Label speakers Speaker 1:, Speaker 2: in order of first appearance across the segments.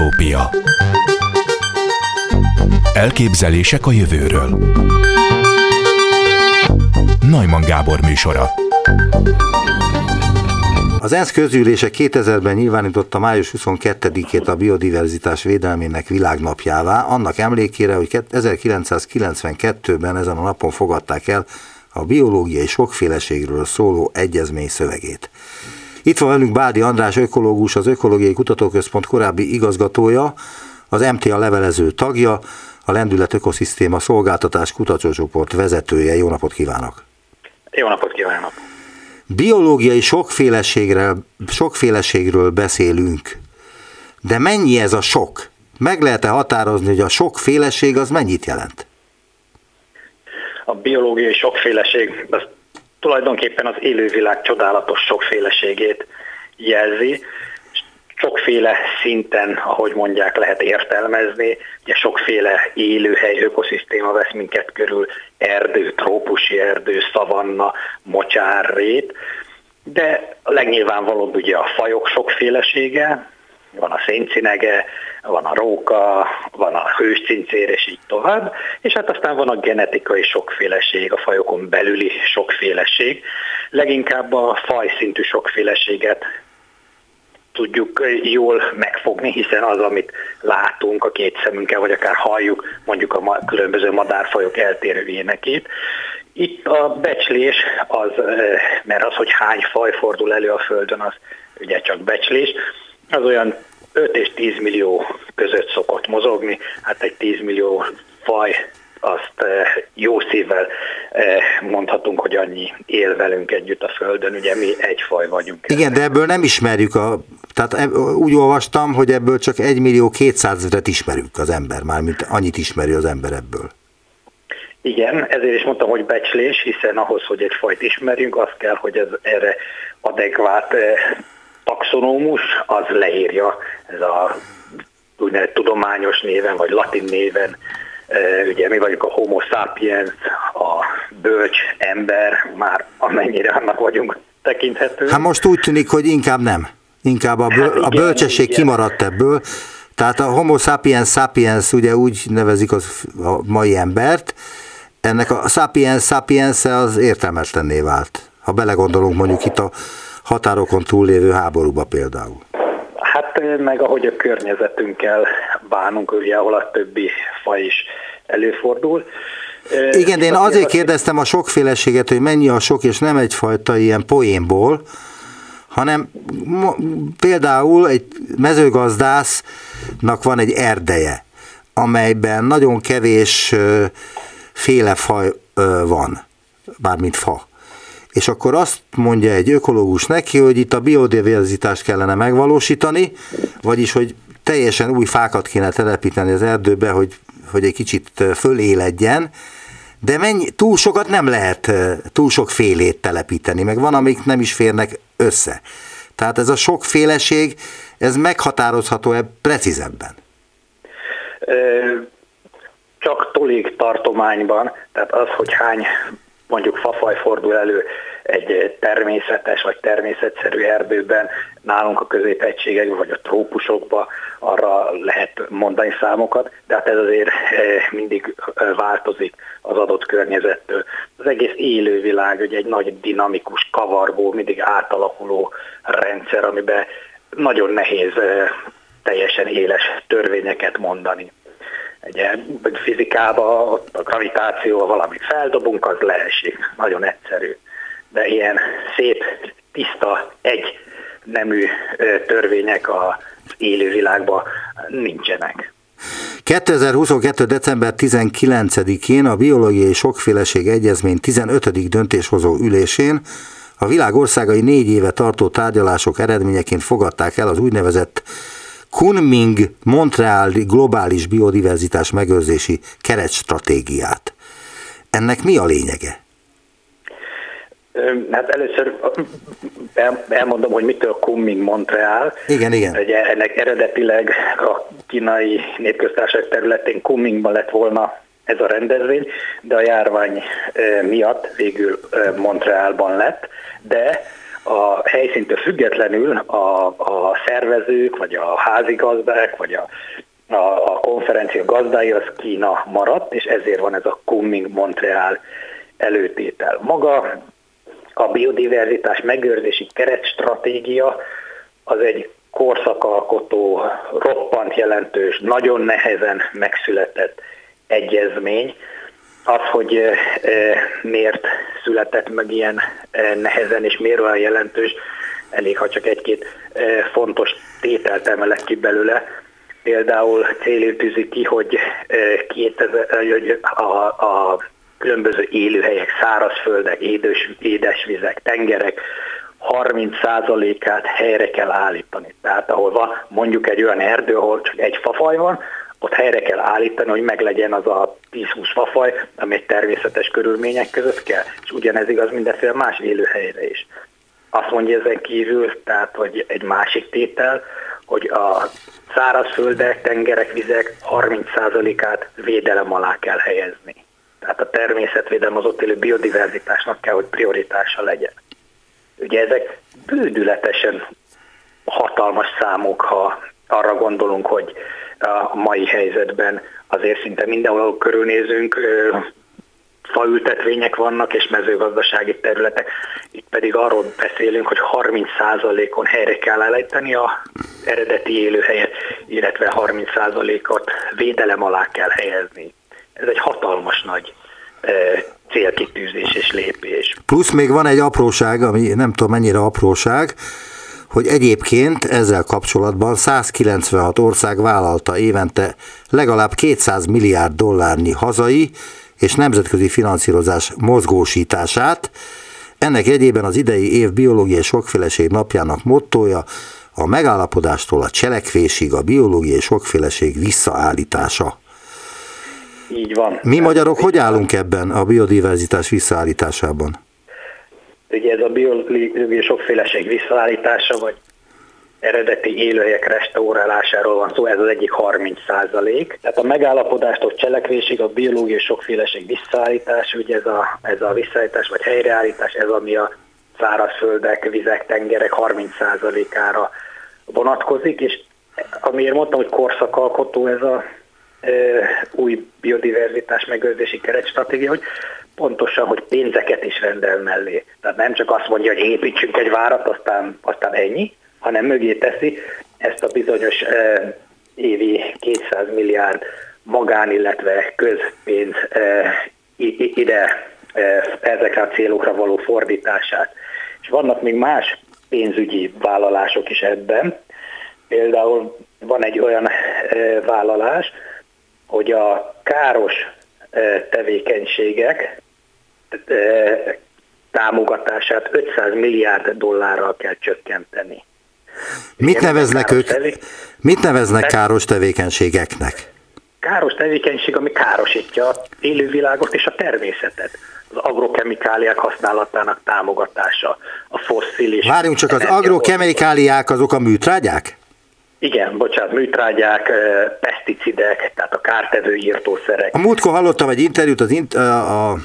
Speaker 1: Utópia. Elképzelések a jövőről. Najman Gábor műsora.
Speaker 2: Az ENSZ közgyűlése 2000-ben nyilvánította május 22-ét a biodiverzitás védelmének világnapjává, annak emlékére, hogy 1992-ben ezen a napon fogadták el a biológiai sokféleségről szóló egyezmény szövegét. Itt van velünk Bádi András ökológus, az Ökológiai Kutatóközpont korábbi igazgatója, az MTA levelező tagja, a Lendület Ökoszisztéma Szolgáltatás Kutatócsoport vezetője. Jó napot kívánok!
Speaker 3: Jó napot kívánok!
Speaker 2: Biológiai sokféleségről, sokféleségről beszélünk, de mennyi ez a sok? Meg lehet-e határozni, hogy a sokféleség az mennyit jelent?
Speaker 3: A biológiai sokféleség az tulajdonképpen az élővilág csodálatos sokféleségét jelzi, sokféle szinten, ahogy mondják, lehet értelmezni. Ugye sokféle élőhely, ökoszisztéma vesz minket körül, erdő, trópusi erdő, szavanna, mocsár, rét, de a legnyilvánvalóbb ugye a fajok sokfélesége, van a széncinege, van a róka, van a hőscincér, és így tovább, és hát aztán van a genetikai sokféleség, a fajokon belüli sokféleség. Leginkább a fajszintű sokféleséget tudjuk jól megfogni, hiszen az, amit látunk a két szemünkkel, vagy akár halljuk mondjuk a különböző madárfajok eltérő énekét. Itt a becslés az, mert az, hogy hány faj fordul elő a Földön, az ugye csak becslés, az olyan 5 és 10 millió között szokott mozogni, hát egy 10 millió faj azt jó szívvel mondhatunk, hogy annyi él velünk együtt a Földön, ugye mi egy faj vagyunk.
Speaker 2: Igen, de ebből nem ismerjük a, tehát úgy olvastam, hogy ebből csak 1 millió 200 ezeret ismerünk az ember, mármint annyit ismeri az ember ebből.
Speaker 3: Igen, ezért is mondtam, hogy becslés, hiszen ahhoz, hogy egy fajt ismerjünk, az kell, hogy ez erre adekvát taxonómus, az leírja ez a úgynevezett tudományos néven, vagy latin néven ugye mi vagyunk a homo sapiens, a bölcs ember, már amennyire annak vagyunk tekinthető.
Speaker 2: Hát most úgy tűnik, hogy inkább nem. Inkább a, böl- hát igen, a bölcsesség igen. kimaradt ebből. Tehát a homo sapiens sapiens ugye úgy nevezik az a mai embert, ennek a sapiens sapiens az értelmetlenné vált. Ha belegondolunk mondjuk itt a határokon túllévő háborúba például.
Speaker 3: Hát meg ahogy a környezetünkkel bánunk, ugye, ahol a többi faj is előfordul.
Speaker 2: Igen, de én azért kérdeztem a sokféleséget, hogy mennyi a sok, és nem egyfajta ilyen poénból, hanem például egy mezőgazdásznak van egy erdeje, amelyben nagyon kevés féle faj van, bármint fa. És akkor azt mondja egy ökológus neki, hogy itt a biodiverzitást kellene megvalósítani, vagyis, hogy teljesen új fákat kéne telepíteni az erdőbe, hogy, hogy egy kicsit föléledjen, de mennyi, túl sokat nem lehet, túl sok félét telepíteni, meg van, amik nem is férnek össze. Tehát ez a sokféleség, ez meghatározható-e precízebben?
Speaker 3: Csak tolig tartományban, tehát az, hogy hány mondjuk fafaj fordul elő egy természetes vagy természetszerű erdőben, nálunk a középegységekben vagy a trópusokban arra lehet mondani számokat, de hát ez azért eh, mindig eh, változik az adott környezettől. Az egész élővilág ugye egy nagy dinamikus, kavargó, mindig átalakuló rendszer, amiben nagyon nehéz eh, teljesen éles törvényeket mondani. Ugye fizikában a gravitációval valamit feldobunk, az leesik. Nagyon egyszerű. De ilyen szép, tiszta, egy nemű törvények az élővilágban nincsenek.
Speaker 2: 2022. december 19-én a Biológiai Sokféleség Egyezmény 15. döntéshozó ülésén a világ országai négy éve tartó tárgyalások eredményeként fogadták el az úgynevezett Kunming Montreali globális biodiverzitás megőrzési keretstratégiát. Ennek mi a lényege?
Speaker 3: Hát először elmondom, hogy mitől Kunming Montreal.
Speaker 2: Igen, igen.
Speaker 3: Ugye ennek eredetileg a kínai népköztársaság területén Kunmingban lett volna ez a rendezvény, de a járvány miatt végül Montrealban lett, de a helyszíntől függetlenül a, a szervezők, vagy a házigazdák, vagy a, a, a konferencia gazdái az Kína maradt, és ezért van ez a Kunming Montreal előtétel. Maga a biodiverzitás megőrzési keretstratégia az egy korszakalkotó, roppant jelentős, nagyon nehezen megszületett egyezmény. Az, hogy miért született meg ilyen nehezen és miért olyan jelentős, elég, ha csak egy-két fontos tételt emelek ki belőle. Például célül tűzik ki, hogy 2000, a, a különböző élőhelyek, szárazföldek, édes, édesvizek, tengerek 30%-át helyre kell állítani. Tehát ahol van mondjuk egy olyan erdő, ahol csak egy fafaj van, ott helyre kell állítani, hogy meglegyen az a 10-20 fafaj, ami egy természetes körülmények között kell. És ugyanez igaz mindenféle más élőhelyre is. Azt mondja ezen kívül, tehát, hogy egy másik tétel, hogy a szárazföldek, tengerek, vizek 30%-át védelem alá kell helyezni. Tehát a természetvédelem az ott élő biodiverzitásnak kell, hogy prioritása legyen. Ugye ezek bődületesen hatalmas számok, ha arra gondolunk, hogy a mai helyzetben azért szinte mindenhol körülnézünk, faültetvények vannak és mezőgazdasági területek. Itt pedig arról beszélünk, hogy 30%-on helyre kell állítani a eredeti élőhelyet, illetve 30%-ot védelem alá kell helyezni. Ez egy hatalmas nagy célkitűzés és lépés.
Speaker 2: Plusz még van egy apróság, ami nem tudom mennyire apróság, hogy egyébként ezzel kapcsolatban 196 ország vállalta évente legalább 200 milliárd dollárnyi hazai és nemzetközi finanszírozás mozgósítását. Ennek egyében az idei év biológiai sokféleség napjának mottoja a megállapodástól a cselekvésig a biológiai sokféleség visszaállítása.
Speaker 3: Így van.
Speaker 2: Mi magyarok hogy állunk ebben a biodiverzitás visszaállításában?
Speaker 3: Ugye ez a biológiai sokféleség visszaállítása, vagy eredeti élőhelyek restaurálásáról van szó, ez az egyik 30 százalék. Tehát a megállapodástól cselekvésig a biológiai sokféleség visszaállítás, ugye ez a, ez a visszaállítás vagy helyreállítás, ez ami a szárazföldek, vizek, tengerek 30 százalékára vonatkozik, és amiért mondtam, hogy korszakalkotó ez a új biodiverzitás megőrzési keretstratégia, hogy pontosan, hogy pénzeket is rendel mellé. Tehát nem csak azt mondja, hogy építsünk egy várat, aztán, aztán ennyi, hanem mögé teszi ezt a bizonyos évi 200 milliárd magán, illetve közpénz ide ezekre a célokra való fordítását. És vannak még más pénzügyi vállalások is ebben. Például van egy olyan vállalás, hogy a káros tevékenységek támogatását 500 milliárd dollárral kell csökkenteni.
Speaker 2: Mit neveznek ők? Tevé... Mit neveznek káros tevékenységeknek?
Speaker 3: Káros tevékenység, ami károsítja a élővilágot és a természetet. Az agrokemikáliák használatának támogatása, a fosszilis...
Speaker 2: Várjunk csak, az agrokemikáliák azok a műtrágyák?
Speaker 3: Igen, bocsánat, műtrágyák, peszticidek, tehát a kártevő írtószerek.
Speaker 2: A múltkor hallottam egy interjút az int- a,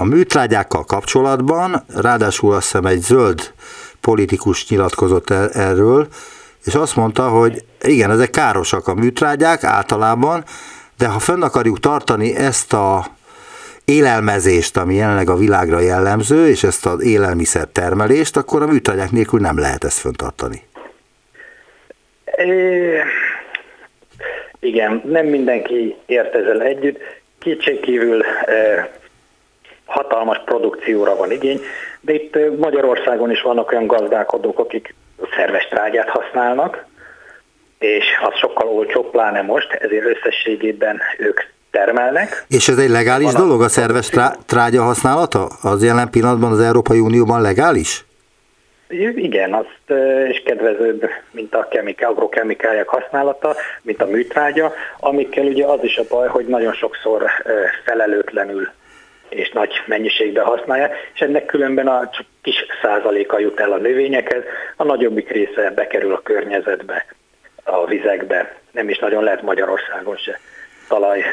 Speaker 2: a műtrágyákkal kapcsolatban, ráadásul azt hiszem egy zöld politikus nyilatkozott el, erről, és azt mondta, hogy igen, ezek károsak a műtrágyák általában, de ha fönn akarjuk tartani ezt a élelmezést, ami jelenleg a világra jellemző, és ezt az élelmiszer termelést, akkor a műtrágyák nélkül nem lehet ezt föntartani.
Speaker 3: É, igen, nem mindenki ért ezzel együtt. Kétségkívül e, hatalmas produkcióra van igény, de itt Magyarországon is vannak olyan gazdálkodók, akik szerves trágyát használnak, és az sokkal olcsóbb, pláne most, ezért összességében ők termelnek.
Speaker 2: És ez egy legális van dolog, a szerves trágya használata? Az jelen pillanatban az Európai Unióban legális?
Speaker 3: Igen, azt is kedvezőbb, mint a kemikál, agrokemikáliák használata, mint a műtrágya, amikkel ugye az is a baj, hogy nagyon sokszor felelőtlenül és nagy mennyiségben használja, és ennek különben a csak kis százaléka jut el a növényekhez, a nagyobbik része bekerül a környezetbe, a vizekbe, nem is nagyon lehet Magyarországon se talaj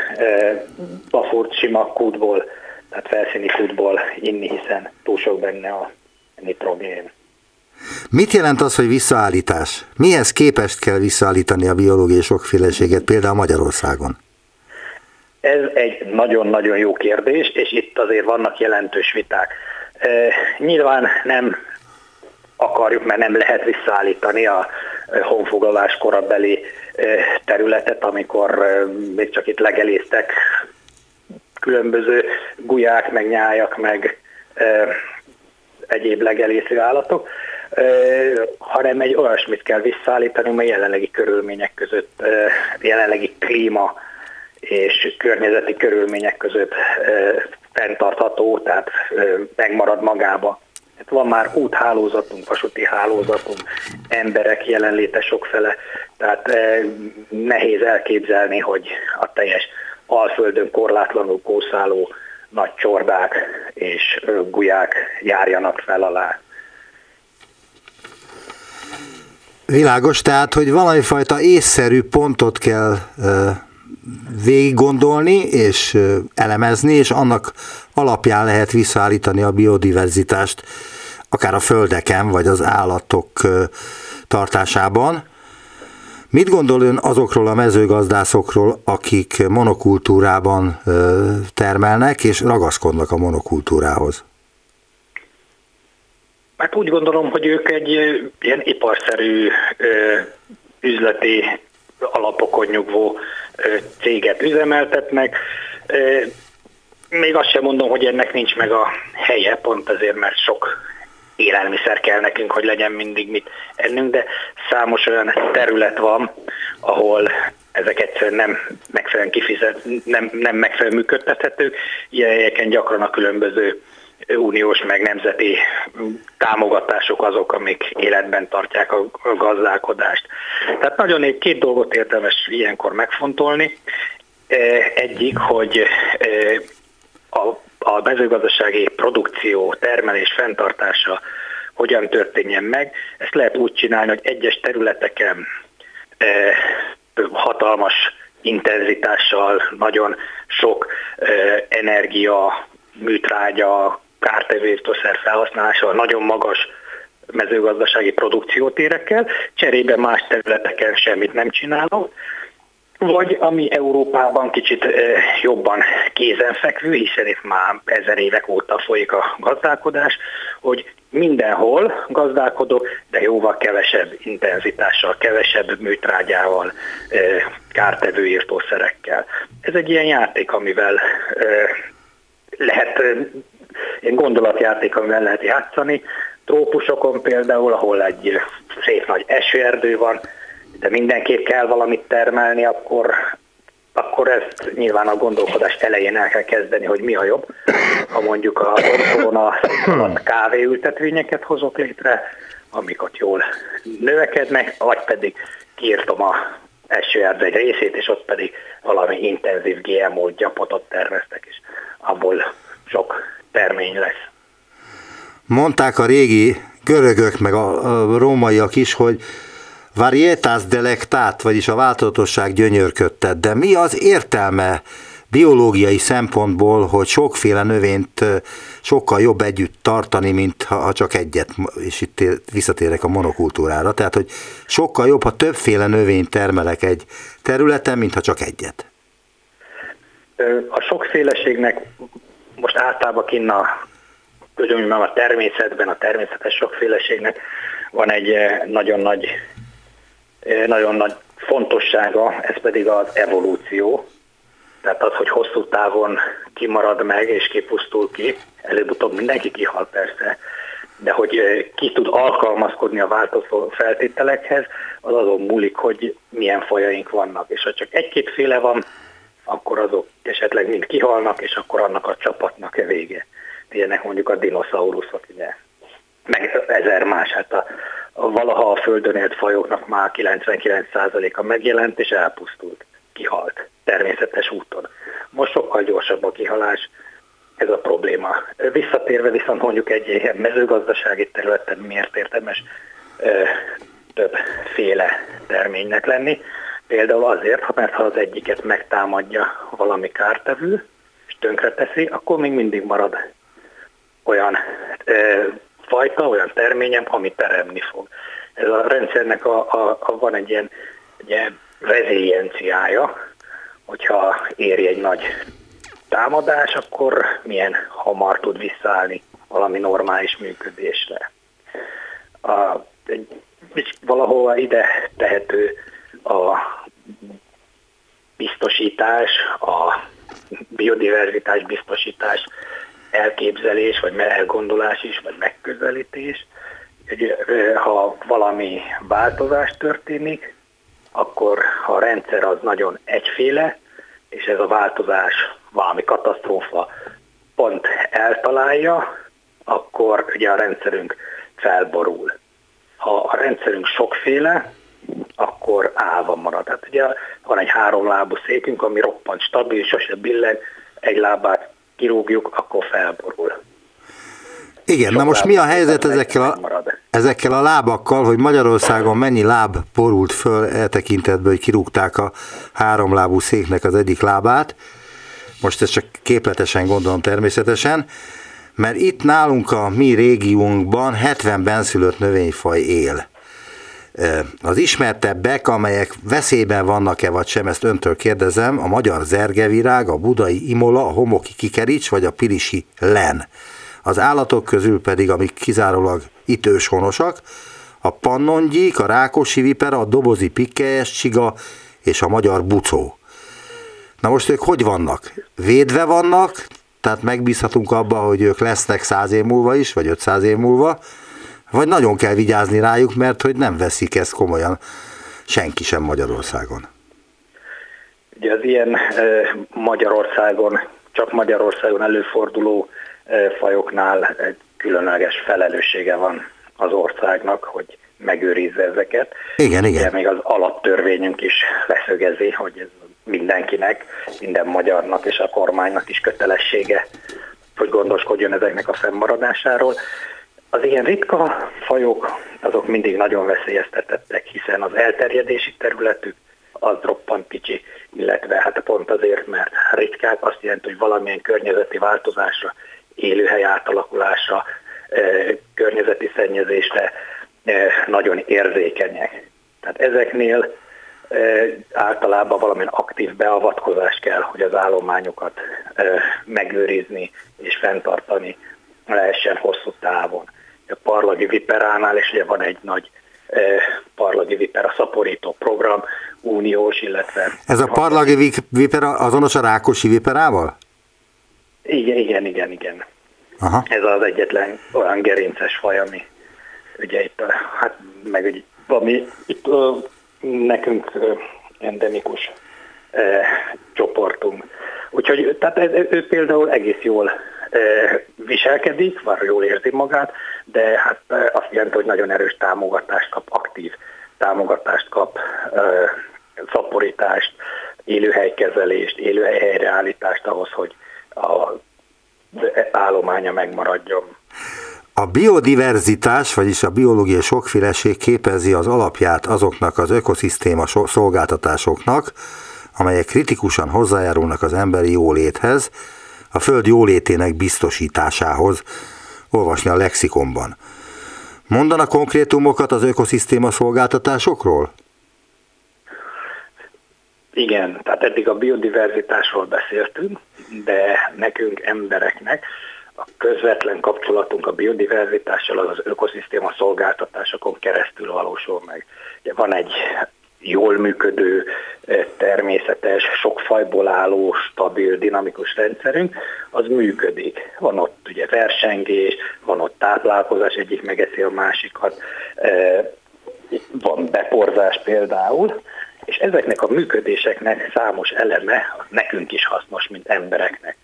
Speaker 3: bafurt sima kútból, tehát felszíni kútból inni, hiszen túl sok benne a nitrogén.
Speaker 2: Mit jelent az, hogy visszaállítás? Mihez képest kell visszaállítani a biológiai sokféleséget például Magyarországon?
Speaker 3: Ez egy nagyon-nagyon jó kérdés, és itt azért vannak jelentős viták. Nyilván nem akarjuk, mert nem lehet visszaállítani a honfoglalás korabeli területet, amikor még csak itt legeléztek különböző gulyák, meg nyájak, meg egyéb legelésző állatok, hanem egy olyasmit kell visszaállítani, mely jelenlegi körülmények között, jelenlegi klíma és környezeti körülmények között fenntartható, tehát megmarad magába. Hát van már úthálózatunk, vasúti hálózatunk, emberek jelenléte sokfele, tehát nehéz elképzelni, hogy a teljes alföldön korlátlanul kószáló nagy csordák és gulyák járjanak fel alá.
Speaker 2: Világos, tehát, hogy valami fajta észszerű pontot kell végig gondolni és elemezni, és annak alapján lehet visszaállítani a biodiverzitást, akár a földeken, vagy az állatok tartásában. Mit gondol ön azokról a mezőgazdászokról, akik monokultúrában termelnek, és ragaszkodnak a monokultúrához?
Speaker 3: Hát úgy gondolom, hogy ők egy ilyen iparszerű üzleti alapokon nyugvó céget üzemeltetnek. Még azt sem mondom, hogy ennek nincs meg a helye, pont azért, mert sok élelmiszer kell nekünk, hogy legyen mindig mit ennünk, de számos olyan terület van, ahol ezek egyszerűen nem megfelelően kifizet, nem, nem megfelelően működtethetők. Ilyen helyeken gyakran a különböző uniós meg nemzeti támogatások azok, amik életben tartják a gazdálkodást. Tehát nagyon két dolgot érdemes ilyenkor megfontolni. E, egyik, hogy e, a, a mezőgazdasági produkció, termelés fenntartása hogyan történjen meg. Ezt lehet úgy csinálni, hogy egyes területeken e, hatalmas intenzitással, nagyon sok energia, műtrágya, kártevő felhasználása nagyon magas mezőgazdasági produkciótérekkel, cserébe más területeken semmit nem csinálok, vagy ami Európában kicsit jobban kézenfekvő, hiszen itt már ezer évek óta folyik a gazdálkodás, hogy mindenhol gazdálkodok, de jóval kevesebb intenzitással, kevesebb műtrágyával, kártevő írtószerekkel. Ez egy ilyen játék, amivel lehet ilyen gondolatjáték, amivel lehet játszani. Trópusokon például, ahol egy szép nagy esőerdő van, de mindenképp kell valamit termelni, akkor, akkor ezt nyilván a gondolkodás elején el kell kezdeni, hogy mi a jobb. Ha mondjuk a otthon a kávéültetvényeket hozok létre, amik jól növekednek, vagy pedig kiírtom a esőerdő egy részét, és ott pedig valami intenzív GMO gyapotot terveztek, és abból sok termény lesz.
Speaker 2: Mondták a régi görögök, meg a, rómaiak is, hogy varietas delectat, vagyis a változatosság gyönyörködtet, de mi az értelme biológiai szempontból, hogy sokféle növényt sokkal jobb együtt tartani, mint ha csak egyet, és itt visszatérek a monokultúrára, tehát hogy sokkal jobb, ha többféle növényt termelek egy területen, mint ha csak egyet.
Speaker 3: A sokféleségnek most általában kinn a, a természetben, a természetes sokféleségnek van egy eh, nagyon nagy, eh, nagyon nagy fontossága, ez pedig az evolúció. Tehát az, hogy hosszú távon kimarad meg és kipusztul ki, előbb-utóbb mindenki kihal persze, de hogy eh, ki tud alkalmazkodni a változó feltételekhez, az azon múlik, hogy milyen fajaink vannak. És ha csak egy-két féle van, akkor azok esetleg mind kihalnak, és akkor annak a csapatnak a vége. Ilyenek mondjuk a dinoszauruszok, ugye, meg ezer más. Hát a, a valaha a Földön élt fajoknak már 99%-a megjelent, és elpusztult, kihalt természetes úton. Most sokkal gyorsabb a kihalás, ez a probléma. Visszatérve viszont mondjuk egy ilyen mezőgazdasági területen miért érdemes ö, többféle terménynek lenni. Például azért, mert ha az egyiket megtámadja valami kártevő, és tönkreteszi, akkor még mindig marad olyan ö, fajta, olyan terményem, ami teremni fog. Ez a rendszernek a, a, a van egy ilyen, ilyen rezilienciája, hogyha éri egy nagy támadás, akkor milyen hamar tud visszaállni valami normális működésre. A, egy, valahova ide tehető a biztosítás, a biodiverzitás biztosítás elképzelés, vagy elgondolás is, vagy megközelítés. Ha valami változás történik, akkor ha a rendszer az nagyon egyféle, és ez a változás valami katasztrófa pont eltalálja, akkor ugye a rendszerünk felborul. Ha a rendszerünk sokféle, akkor állva marad. Tehát ugye van egy háromlábú székünk, ami roppant stabil, sose billen, egy lábát kirúgjuk, akkor felborul.
Speaker 2: Igen, Sok na most mi a helyzet ezekkel a, ezekkel a lábakkal, hogy Magyarországon mennyi láb porult föl e tekintetben, hogy kirúgták a háromlábú széknek az egyik lábát. Most ezt csak képletesen gondolom természetesen, mert itt nálunk a mi régiónkban 70 benszülött növényfaj él. Az ismertebbek, amelyek veszélyben vannak-e vagy sem, ezt öntől kérdezem, a magyar zergevirág, a budai imola, a homoki kikerics vagy a pilisi len. Az állatok közül pedig, amik kizárólag itt őshonosak, a pannongyík, a rákosi vipera, a dobozi pikkelyes csiga és a magyar bucó. Na most ők hogy vannak? Védve vannak, tehát megbízhatunk abba, hogy ők lesznek száz év múlva is, vagy 500 év múlva, vagy nagyon kell vigyázni rájuk, mert hogy nem veszik ezt komolyan senki sem Magyarországon.
Speaker 3: Ugye az ilyen Magyarországon, csak Magyarországon előforduló fajoknál egy különleges felelőssége van az országnak, hogy megőrizze ezeket.
Speaker 2: Igen, igen.
Speaker 3: Ugye még az alaptörvényünk is leszögezi, hogy ez mindenkinek, minden magyarnak és a kormánynak is kötelessége, hogy gondoskodjon ezeknek a fennmaradásáról. Az ilyen ritka fajok, azok mindig nagyon veszélyeztetettek, hiszen az elterjedési területük az roppant kicsi, illetve hát pont azért, mert ritkák azt jelenti, hogy valamilyen környezeti változásra, élőhely átalakulásra, környezeti szennyezésre nagyon érzékenyek. Tehát ezeknél általában valamilyen aktív beavatkozás kell, hogy az állományokat megőrizni és fenntartani lehessen hosszú távon a parlagi viperánál, és ugye van egy nagy e, parlagi vipera szaporító program, uniós, illetve...
Speaker 2: Ez a parlagi vipera azonos a rákosi viperával?
Speaker 3: Igen, igen, igen, igen. Aha. Ez az egyetlen olyan gerinces faj, ami ugye itt, hát meg ugye, ami itt nekünk endemikus e, csoportunk. Úgyhogy tehát ő például egész jól viselkedik, van jól érzi magát, de hát azt jelenti, hogy nagyon erős támogatást kap, aktív támogatást kap, szaporítást, élőhelykezelést, élőhely helyreállítást ahhoz, hogy a állománya megmaradjon.
Speaker 2: A biodiverzitás, vagyis a biológiai sokféleség képezi az alapját azoknak az ökoszisztéma szolgáltatásoknak, amelyek kritikusan hozzájárulnak az emberi jóléthez, a föld jólétének biztosításához, olvasni a lexikonban. Mondana konkrétumokat az ökoszisztéma szolgáltatásokról?
Speaker 3: Igen, tehát eddig a biodiverzitásról beszéltünk, de nekünk embereknek a közvetlen kapcsolatunk a biodiverzitással az az ökoszisztéma szolgáltatásokon keresztül valósul meg. Ugye van egy jól működő, eh, természetes, sok fajból álló, stabil, dinamikus rendszerünk, az működik. Van ott ugye versengés, van ott táplálkozás, egyik megeszi a másikat, eh, van beporzás például, és ezeknek a működéseknek számos eleme nekünk is hasznos, mint embereknek.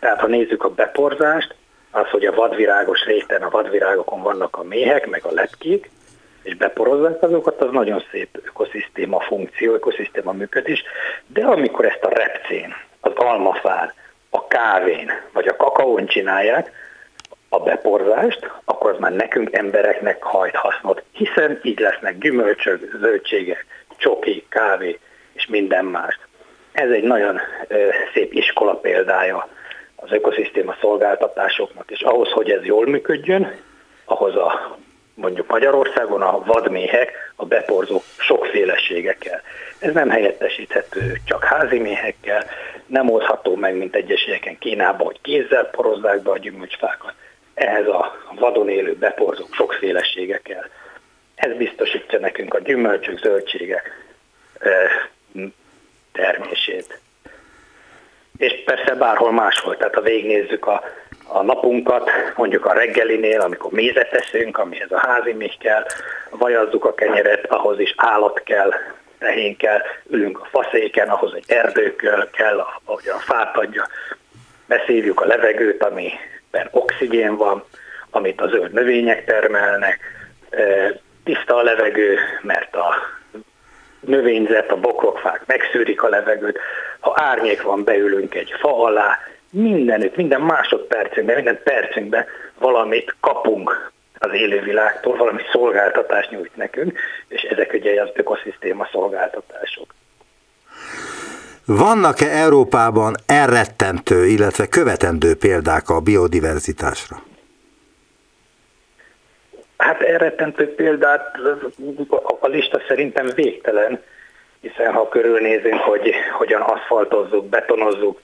Speaker 3: Tehát ha nézzük a beporzást, az, hogy a vadvirágos réten, a vadvirágokon vannak a méhek, meg a lepkék, és beporozzák azokat, az nagyon szép ökoszisztéma funkció, ökoszisztéma működés, de amikor ezt a repcén, az almafán, a kávén vagy a kakaón csinálják, a beporzást, akkor az már nekünk embereknek hajt hasznot, hiszen így lesznek gyümölcsök, zöldségek, csoki, kávé és minden más. Ez egy nagyon ö, szép iskola példája az ökoszisztéma szolgáltatásoknak, és ahhoz, hogy ez jól működjön, ahhoz a mondjuk Magyarországon a vadméhek, a beporzó sokféleségekkel. Ez nem helyettesíthető csak házi méhekkel, nem oldható meg, mint egyes Kínában, hogy kézzel porozzák be a gyümölcsfákat. Ehhez a vadon élő beporzók sokféleségekkel. Ez biztosítja nekünk a gyümölcsök, zöldségek termését. És persze bárhol máshol, tehát ha végignézzük a, a napunkat, mondjuk a reggelinél, amikor mézet teszünk, amihez a házi még kell, vajazzuk a kenyeret, ahhoz is állat kell, tehén kell, ülünk a faszéken, ahhoz egy erdő kell, ahogy a fát adja, beszívjuk a levegőt, amiben oxigén van, amit a zöld növények termelnek, tiszta a levegő, mert a növényzet, a bokrokfák megszűrik a levegőt, ha árnyék van, beülünk egy fa alá, mindenütt, minden másodpercünkben, minden percünkben valamit kapunk az élővilágtól, valami szolgáltatást nyújt nekünk, és ezek ugye az ökoszisztéma szolgáltatások.
Speaker 2: Vannak-e Európában elrettentő, illetve követendő példák a biodiverzitásra?
Speaker 3: Hát elrettentő példát a lista szerintem végtelen, hiszen ha körülnézünk, hogy hogyan aszfaltozzuk, betonozzuk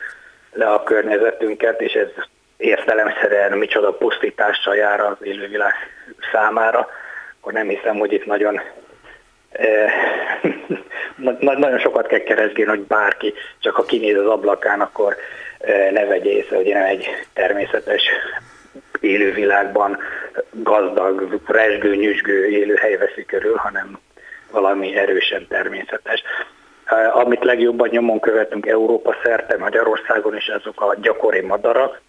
Speaker 3: le a környezetünket, és ez értelemszerűen micsoda pusztítással jár az élővilág számára, akkor nem hiszem, hogy itt nagyon eh, nagyon sokat kell keresgélni, hogy bárki, csak ha kinéz az ablakán, akkor eh, ne vegye észre, hogy nem egy természetes élővilágban gazdag, resgő, nyüzsgő élőhely veszi körül, hanem valami erősen természetes. Amit legjobban nyomon követünk Európa szerte, Magyarországon is azok a gyakori madarak,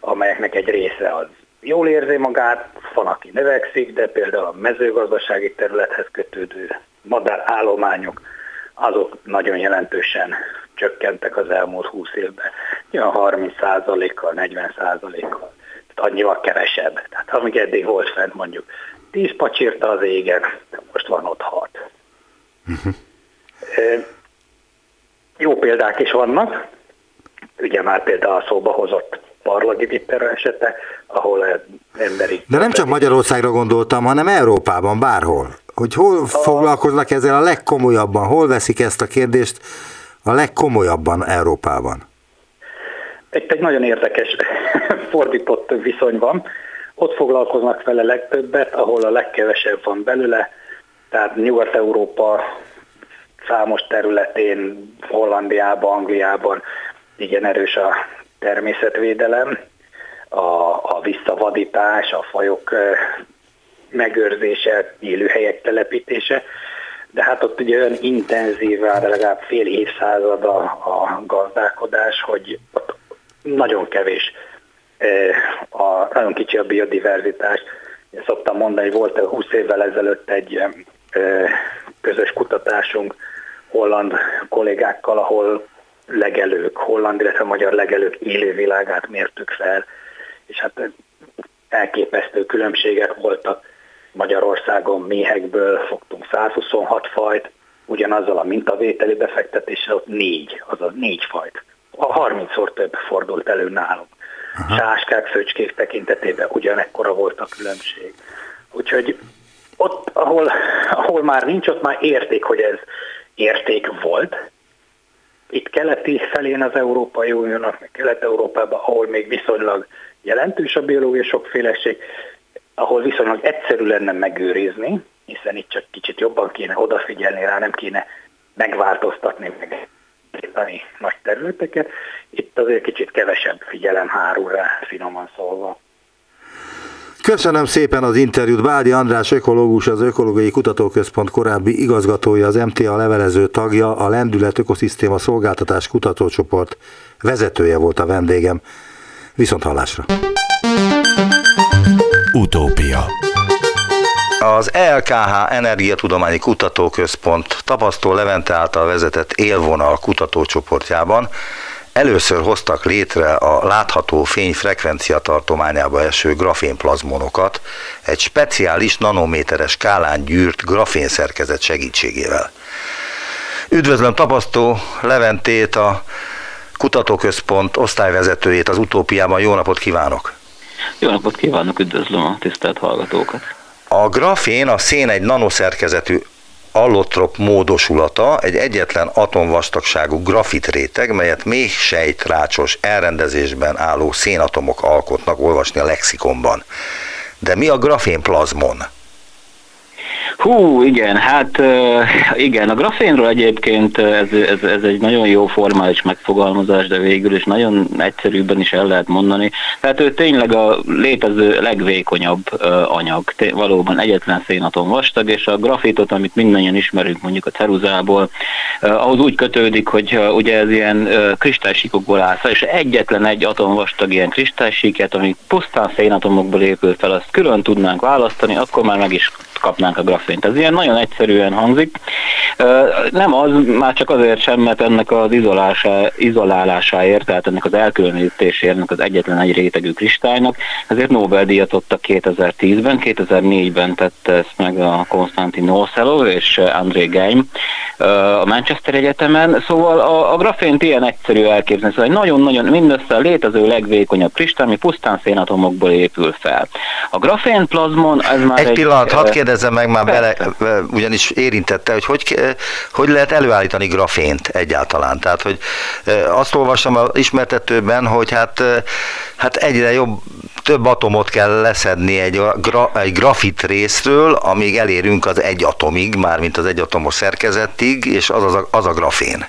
Speaker 3: amelyeknek egy része az jól érzi magát, van, aki növekszik, de például a mezőgazdasági területhez kötődő madárállományok, azok nagyon jelentősen csökkentek az elmúlt 20 évben. Olyan 30%-kal, 40%-kal annyival kevesebb. Tehát amíg eddig volt fent mondjuk 10 pacsírta az égen, most van ott 6. Jó példák is vannak, ugye már például a szóba hozott parlagi vipera esete, ahol emberi...
Speaker 2: De nem csak Magyarországra gondoltam, hanem Európában, bárhol. Hogy hol a... foglalkoznak ezzel a legkomolyabban, hol veszik ezt a kérdést a legkomolyabban Európában?
Speaker 3: Itt egy nagyon érdekes fordított viszony van. Ott foglalkoznak vele legtöbbet, ahol a legkevesebb van belőle, tehát Nyugat-Európa számos területén, Hollandiában, Angliában igen erős a természetvédelem, a, a visszavadítás, a fajok megőrzése, élőhelyek telepítése, de hát ott ugye olyan intenzíven, legalább fél évszázad a, a gazdálkodás, hogy ott nagyon kevés, a, nagyon kicsi a biodiverzitás. Én szoktam mondani, hogy volt 20 évvel ezelőtt egy közös kutatásunk holland kollégákkal, ahol legelők, holland, illetve magyar legelők élővilágát mértük fel, és hát elképesztő különbségek voltak. Magyarországon méhekből fogtunk 126 fajt, ugyanazzal a mintavételi befektetéssel ott négy, azaz négy fajt a 30-szor több fordult elő nálunk. Aha. Sáskák, föcskék tekintetében ugyanekkora volt a különbség. Úgyhogy ott, ahol, ahol már nincs, ott már érték, hogy ez érték volt. Itt keleti felén az Európai Uniónak, Kelet-Európában, ahol még viszonylag jelentős a biológiai sokféleség, ahol viszonylag egyszerű lenne megőrizni, hiszen itt csak kicsit jobban kéne odafigyelni rá, nem kéne megváltoztatni, meg nagy területeket. Itt azért kicsit kevesebb figyelem hárul rá, finoman szólva.
Speaker 2: Köszönöm szépen az interjút. Bádi András ökológus, az Ökológiai Kutatóközpont korábbi igazgatója, az MTA levelező tagja, a Lendület Ökoszisztéma Szolgáltatás Kutatócsoport vezetője volt a vendégem. Viszont hallásra!
Speaker 1: Utópia
Speaker 2: az ELKH Energiatudományi Kutatóközpont tapasztó Levente által vezetett élvonal kutatócsoportjában először hoztak létre a látható fény frekvencia tartományába eső grafénplazmonokat egy speciális nanométeres skálán gyűrt grafénszerkezet segítségével. Üdvözlöm tapasztó Leventét, a kutatóközpont osztályvezetőjét az utópiában. Jó napot kívánok!
Speaker 4: Jó napot kívánok, üdvözlöm a tisztelt hallgatókat!
Speaker 2: A grafén a szén egy nanoszerkezetű allotrop módosulata, egy egyetlen atomvastagságú grafit réteg, melyet mély sejtrácsos elrendezésben álló szénatomok alkotnak olvasni a lexikonban. De mi a grafénplazmon?
Speaker 4: Hú, igen, hát igen, a grafénról egyébként ez, ez, ez egy nagyon jó formális megfogalmazás, de végül is nagyon egyszerűbben is el lehet mondani. Tehát ő tényleg a létező legvékonyabb anyag, valóban egyetlen szénatom vastag, és a grafitot, amit mindannyian ismerünk mondjuk a ceruzából, ahhoz úgy kötődik, hogy ugye ez ilyen kristálysíkokból áll fel, és egyetlen egy atom vastag ilyen kristálysíket, ami pusztán szénatomokból épül fel, azt külön tudnánk választani, akkor már meg is kapnánk a grafént. Ez ilyen nagyon egyszerűen hangzik. Nem az, már csak azért sem, mert ennek az izolásá, izolálásáért, tehát ennek az elkülönítéséért, az egyetlen egy rétegű kristálynak, ezért Nobel-díjat adtak 2010-ben, 2004-ben tette ezt meg a Konstantin Nocello és André Geim a Manchester Egyetemen. Szóval a, a grafént ilyen egyszerű elképzelni, szóval nagyon-nagyon mindössze a létező legvékonyabb kristály, ami pusztán szénatomokból épül fel. A grafén plazmon, ez már
Speaker 2: egy, egy pillanat, hadd kérdezzem meg már bele, ugyanis érintette, hogy, hogy hogy lehet előállítani grafént egyáltalán. Tehát, hogy azt olvastam az ismertetőben, hogy hát, hát egyre jobb, több atomot kell leszedni egy, gra, egy grafit részről, amíg elérünk az egy atomig, mármint az egyatomos szerkezetig, és az, az, a, az a grafén.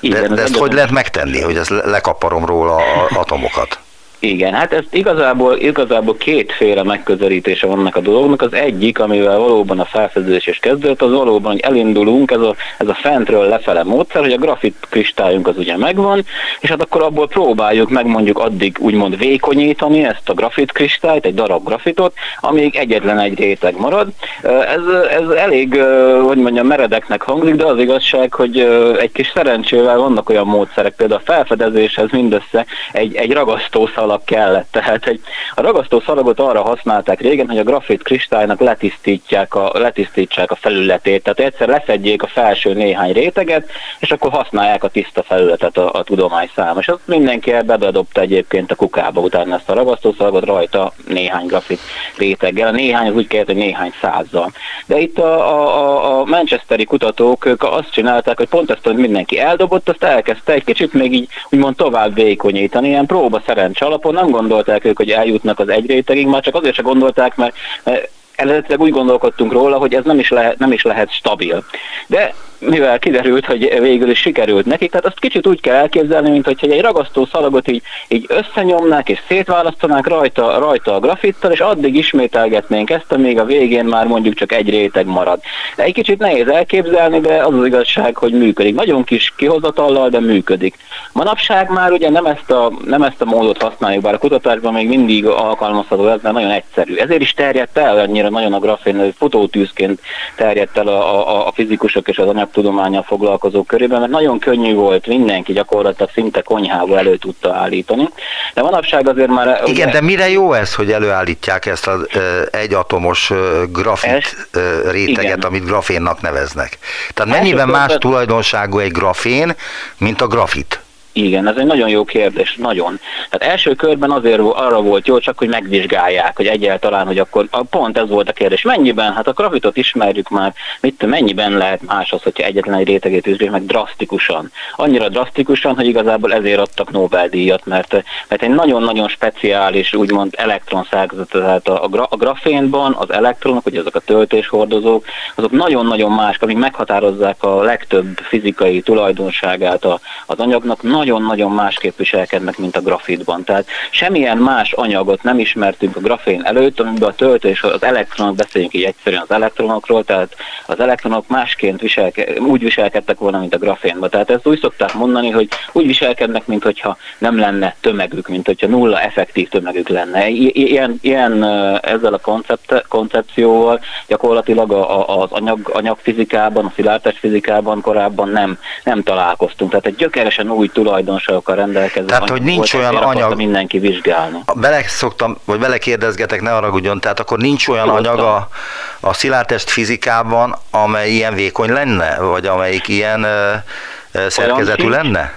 Speaker 2: De, de ezt hogy lehet megtenni, hogy ezt lekaparom róla az atomokat?
Speaker 4: Igen, hát ez igazából, igazából kétféle megközelítése vannak a dolognak. Az egyik, amivel valóban a felfedezés is kezdődött, az valóban, hogy elindulunk, ez a, ez a fentről lefele módszer, hogy a grafit kristályunk az ugye megvan, és hát akkor abból próbáljuk meg mondjuk addig úgymond vékonyítani ezt a grafit kristályt, egy darab grafitot, amíg egyetlen egy réteg marad. Ez, ez elég, hogy mondjam, meredeknek hangzik, de az igazság, hogy egy kis szerencsével vannak olyan módszerek, például a felfedezéshez mindössze egy, egy ragasztószal szalag kellett. Tehát egy, a ragasztó szalagot arra használták régen, hogy a grafit kristálynak letisztítják a, letisztítsák a felületét. Tehát egyszer leszedjék a felső néhány réteget, és akkor használják a tiszta felületet a, a tudomány számára. És azt mindenki bedobta egyébként a kukába utána ezt a ragasztószalagot rajta néhány grafit réteggel. A néhány az úgy kellett, hogy néhány százzal. De itt a, a, a Manchesteri kutatók ők azt csinálták, hogy pont ezt, hogy mindenki eldobott, azt elkezdte egy kicsit még így úgymond tovább vékonyítani, ilyen próba szerencs alap, alapon nem gondolták ők, hogy eljutnak az egy rétegig, már csak azért se gondolták, mert eredetileg úgy gondolkodtunk róla, hogy ez nem is, lehet, nem is lehet stabil. De mivel kiderült, hogy végül is sikerült nekik, tehát azt kicsit úgy kell elképzelni, mint hogy egy ragasztó szalagot így, így összenyomnák és szétválasztanák rajta, rajta a grafittal, és addig ismételgetnénk ezt, amíg a végén már mondjuk csak egy réteg marad. Egy kicsit nehéz elképzelni, de az az igazság, hogy működik. Nagyon kis kihozatallal, de működik. Manapság már ugye nem ezt a, nem ezt a módot használjuk, bár a kutatásban még mindig alkalmazható ez, mert nagyon egyszerű. Ezért is terjedt el annyira nagyon a grafén, fotótűzként terjedt el a, a, a fizikusok és az anyag tudományal foglalkozók körében, mert nagyon könnyű volt, mindenki gyakorlatilag szinte konyhába elő tudta állítani. De manapság azért már...
Speaker 2: Igen, ugye, de mire jó ez, hogy előállítják ezt az egyatomos grafit réteget, igen. amit grafénnak neveznek? Tehát mennyiben más tulajdonságú egy grafén, mint a grafit?
Speaker 4: Igen, ez egy nagyon jó kérdés, nagyon. Tehát első körben azért arra volt jó, csak hogy megvizsgálják, hogy egyáltalán, hogy akkor pont ez volt a kérdés. Mennyiben? Hát a grafitot ismerjük már, mit, mennyiben lehet más az, hogyha egyetlen egy rétegét vizsgáljuk meg drasztikusan. Annyira drasztikusan, hogy igazából ezért adtak Nobel-díjat, mert, mert egy nagyon-nagyon speciális, úgymond elektronszerkezet, tehát a, a, a grafénban az elektronok, ugye azok a töltéshordozók, azok nagyon-nagyon más, amik meghatározzák a legtöbb fizikai tulajdonságát az anyagnak, nagyon-nagyon másképp viselkednek, mint a grafitban. Tehát semmilyen más anyagot nem ismertünk a grafén előtt, amiben a töltés, az elektronok, beszéljünk így egyszerűen az elektronokról, tehát az elektronok másként viselke, úgy viselkedtek volna, mint a grafénban. Tehát ezt úgy szokták mondani, hogy úgy viselkednek, mint hogyha nem lenne tömegük, mint hogyha nulla effektív tömegük lenne. Ilyen, ilyen ezzel a koncept, koncepcióval gyakorlatilag az anyag, anyagfizikában, a szilárdtest fizikában korábban nem, nem találkoztunk. Tehát egy gyökeresen új tulajdon tulajdonságokkal rendelkező
Speaker 2: Tehát, hogy nincs olyan anyag...
Speaker 4: mindenki vizsgálni.
Speaker 2: Bele szoktam, vagy bele kérdezgetek, ne haragudjon, tehát akkor nincs olyan Jó, anyag a, a szilárdtest fizikában, amely ilyen vékony lenne, vagy amelyik ilyen uh, szerkezetű lenne?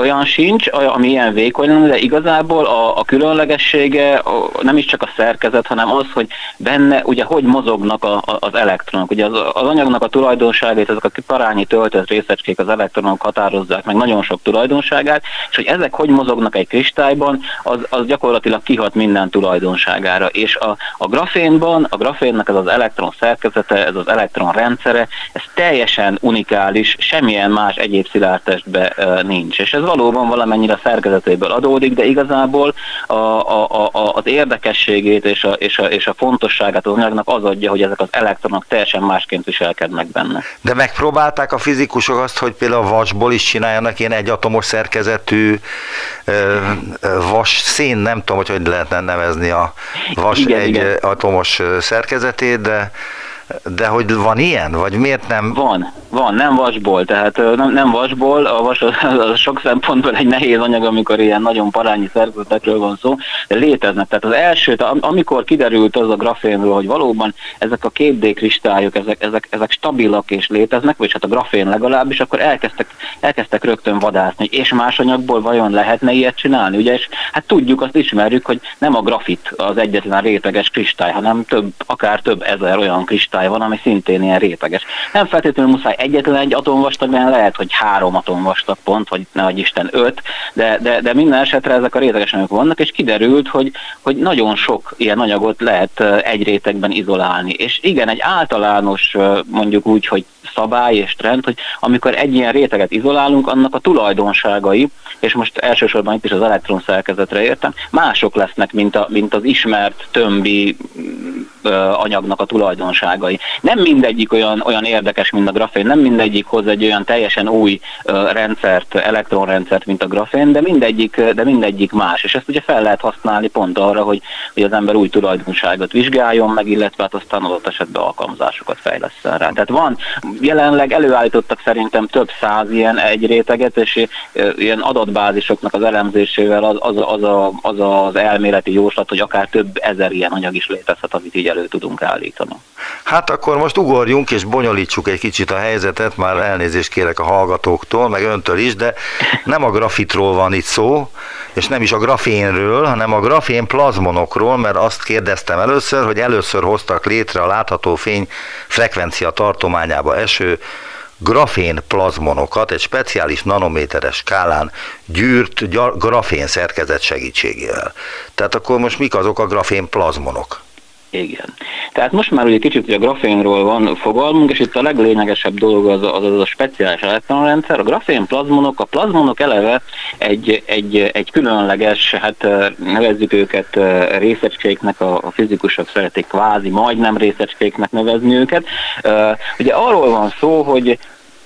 Speaker 4: Olyan sincs, ami ilyen vékony de igazából a, a különlegessége nem is csak a szerkezet, hanem az, hogy benne ugye hogy mozognak a, az elektronok. Ugye az, az anyagnak a tulajdonságait, ezek a parányi töltött részecskék, az elektronok határozzák meg nagyon sok tulajdonságát, és hogy ezek hogy mozognak egy kristályban, az, az gyakorlatilag kihat minden tulajdonságára. És a, a grafénban, a grafénnak ez az elektron szerkezete, ez az elektron rendszere, ez teljesen unikális, semmilyen más egyéb szilárdtestben nincs. És ez valóban valamennyire szerkezetéből adódik, de igazából a, a, a, az érdekességét és a, és, a, és a fontosságát az anyagnak az adja, hogy ezek az elektronok teljesen másként viselkednek benne.
Speaker 2: De megpróbálták a fizikusok azt, hogy például a vasból is csináljanak ilyen egyatomos szerkezetű vas szén, nem tudom, hogy hogy lehetne nevezni a vas igen, egy igen. atomos szerkezetét, de de hogy van ilyen, vagy miért nem?
Speaker 4: Van, van, nem vasból, tehát nem, nem vasból, a vas az, az sok szempontból egy nehéz anyag, amikor ilyen nagyon parányi szerkezetekről van szó, de léteznek. Tehát az első, amikor kiderült az a grafénről, hogy valóban ezek a 2D kristályok, ezek, ezek, ezek stabilak és léteznek, vagy hát a grafén legalábbis, akkor elkezdtek, elkezdtek rögtön vadászni, és más anyagból vajon lehetne ilyet csinálni, ugye, és hát tudjuk, azt ismerjük, hogy nem a grafit az egyetlen réteges kristály, hanem több, akár több ezer olyan kristály van, ami szintén ilyen réteges. Nem feltétlenül muszáj egyetlen egy atomvastag, mert lehet, hogy három atomvastag pont, vagy nehogy Isten öt, de, de, de minden esetre ezek a réteges anyagok vannak, és kiderült, hogy, hogy nagyon sok ilyen anyagot lehet egy rétegben izolálni. És igen, egy általános mondjuk úgy, hogy szabály és trend, hogy amikor egy ilyen réteget izolálunk, annak a tulajdonságai, és most elsősorban itt is az elektron szerkezetre értem, mások lesznek, mint, a, mint az ismert tömbi anyagnak a tulajdonságai. Nem mindegyik olyan, olyan érdekes, mint a grafén, nem mindegyik hoz egy olyan teljesen új rendszert, elektronrendszert, mint a grafén, de mindegyik, de mindegyik más. És ezt ugye fel lehet használni pont arra, hogy, hogy az ember új tulajdonságot vizsgáljon meg, illetve hát aztán adott esetben alkalmazásokat fejleszten rá. Tehát van, jelenleg előállítottak szerintem több száz ilyen egy réteget, és ilyen adatbázisoknak az elemzésével az, az, az, a, az az elméleti jóslat, hogy akár több ezer ilyen anyag is létezhet, amit így elő tudunk állítani.
Speaker 2: Hát akkor most ugorjunk és bonyolítsuk egy kicsit a helyzetet, már elnézést kérek a hallgatóktól, meg öntől is, de nem a grafitról van itt szó, és nem is a grafénről, hanem a grafén plazmonokról, mert azt kérdeztem először, hogy először hoztak létre a látható fény frekvencia tartományába eső grafén plazmonokat egy speciális nanométeres skálán gyűrt grafén szerkezet segítségével. Tehát akkor most mik azok a grafén plazmonok?
Speaker 4: Igen. Tehát most már ugye kicsit a grafénról van fogalmunk, és itt a leglényegesebb dolog az az, az a speciális elektronrendszer. A grafén plazmonok, a plazmonok eleve egy, egy, egy különleges, hát nevezzük őket részecskéknek, a, a fizikusok szeretik kvázi majdnem részecskéknek nevezni őket. Ugye arról van szó, hogy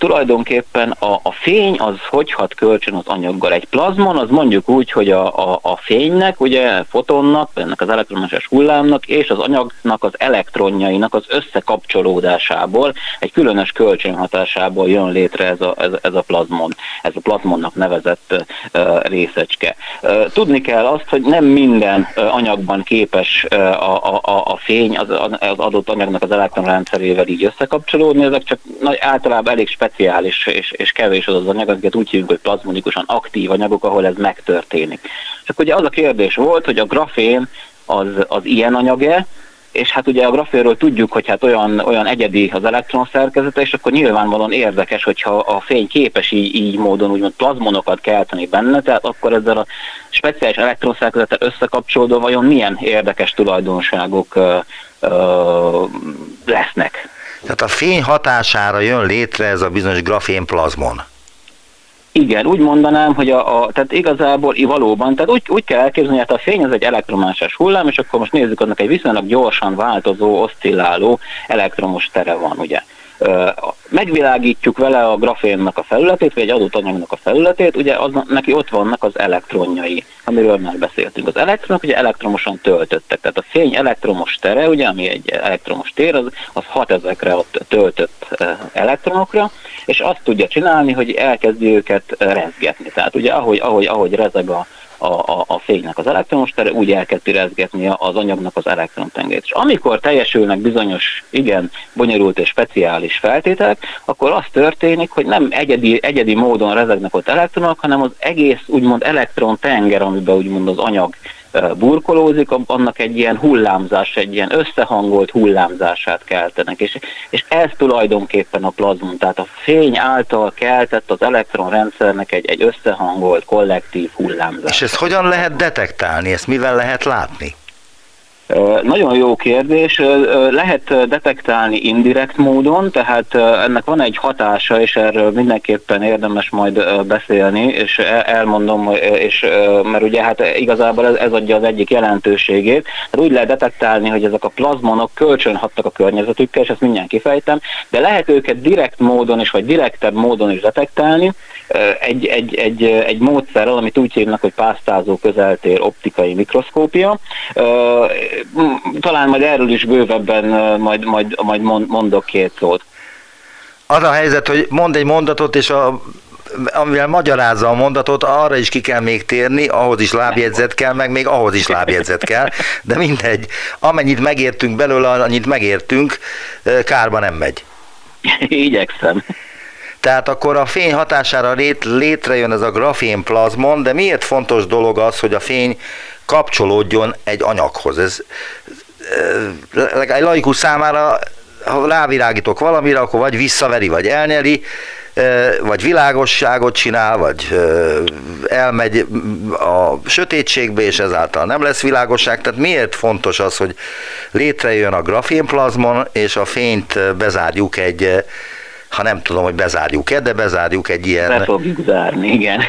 Speaker 4: tulajdonképpen a, a fény az hogy hat kölcsön az anyaggal. Egy plazmon az mondjuk úgy, hogy a, a, a fénynek, ugye fotonnak, ennek az elektromágneses hullámnak és az anyagnak az elektronjainak az összekapcsolódásából, egy különös kölcsönhatásából jön létre ez a, ez, ez a plazmon, ez a plazmonnak nevezett uh, részecske. Uh, tudni kell azt, hogy nem minden uh, anyagban képes uh, a, a, a fény az, az adott anyagnak az elektronrendszerével így összekapcsolódni, ezek csak nagy, általában elég speciális speciális és, és kevés az az anyag, amiket úgy hívjuk, hogy plazmonikusan aktív anyagok, ahol ez megtörténik. Csak ugye az a kérdés volt, hogy a grafén az, az ilyen anyag-e, és hát ugye a grafénről tudjuk, hogy hát olyan, olyan egyedi az elektron szerkezete, és akkor nyilvánvalóan érdekes, hogyha a fény képes így, így módon úgymond plazmonokat kelteni benne, tehát akkor ezzel a speciális elektronszerkezettel összekapcsolódva vajon milyen érdekes tulajdonságok ö, ö, lesznek.
Speaker 2: Tehát a fény hatására jön létre ez a bizonyos grafén plazmon.
Speaker 4: Igen, úgy mondanám, hogy a, a tehát igazából valóban, tehát úgy, úgy kell elképzelni, hogy hát a fény az egy elektromágneses hullám, és akkor most nézzük, annak egy viszonylag gyorsan változó, oszcilláló elektromos tere van, ugye megvilágítjuk vele a grafénnak a felületét, vagy egy adott anyagnak a felületét, ugye az, neki ott vannak az elektronjai, amiről már beszéltünk. Az elektronok ugye elektromosan töltöttek, tehát a fény elektromos tere, ugye, ami egy elektromos tér, az, az hat ezekre a töltött elektronokra, és azt tudja csinálni, hogy elkezdi őket rezgetni. Tehát ugye ahogy, ahogy, ahogy rezeg a, a, a, a, fénynek az elektromos tere, úgy elkezd pirezgetni az anyagnak az elektrontengelyét. És amikor teljesülnek bizonyos, igen, bonyolult és speciális feltételek, akkor az történik, hogy nem egyedi, egyedi módon rezegnek ott elektronok, hanem az egész úgymond elektrontenger, amiben úgymond az anyag burkolózik, annak egy ilyen hullámzás, egy ilyen összehangolt hullámzását keltenek, és, és ez tulajdonképpen a plazmon, tehát a fény által keltett az elektronrendszernek egy, egy összehangolt kollektív hullámzás.
Speaker 2: És ezt hogyan lehet detektálni, ezt mivel lehet látni?
Speaker 4: Nagyon jó kérdés. Lehet detektálni indirekt módon, tehát ennek van egy hatása, és erről mindenképpen érdemes majd beszélni, és elmondom, és, mert ugye hát igazából ez, ez adja az egyik jelentőségét. Tehát úgy lehet detektálni, hogy ezek a plazmonok kölcsönhattak a környezetükkel, és ezt mindjárt kifejtem, de lehet őket direkt módon is, vagy direktebb módon is detektálni, egy, egy, egy, egy módszerrel, amit úgy hívnak, hogy pásztázó közeltér optikai mikroszkópia talán majd erről is bővebben majd, majd, majd mondok két szót.
Speaker 2: Az a helyzet, hogy mond egy mondatot, és a, amivel magyarázza a mondatot, arra is ki kell még térni, ahhoz is lábjegyzet kell, meg még ahhoz is lábjegyzet kell, de mindegy, amennyit megértünk belőle, annyit megértünk, kárba nem megy.
Speaker 4: Igyekszem.
Speaker 2: Tehát akkor a fény hatására lét, létrejön ez a grafén plazmon, de miért fontos dolog az, hogy a fény kapcsolódjon egy anyaghoz. Ez egy laikus számára, ha rávirágítok valamire, akkor vagy visszaveri, vagy elnyeli, vagy világosságot csinál, vagy elmegy a sötétségbe, és ezáltal nem lesz világosság. Tehát miért fontos az, hogy létrejön a grafénplazmon, és a fényt bezárjuk egy ha nem tudom, hogy bezárjuk-e, de bezárjuk egy ilyen...
Speaker 4: Be fogjuk zárni, igen.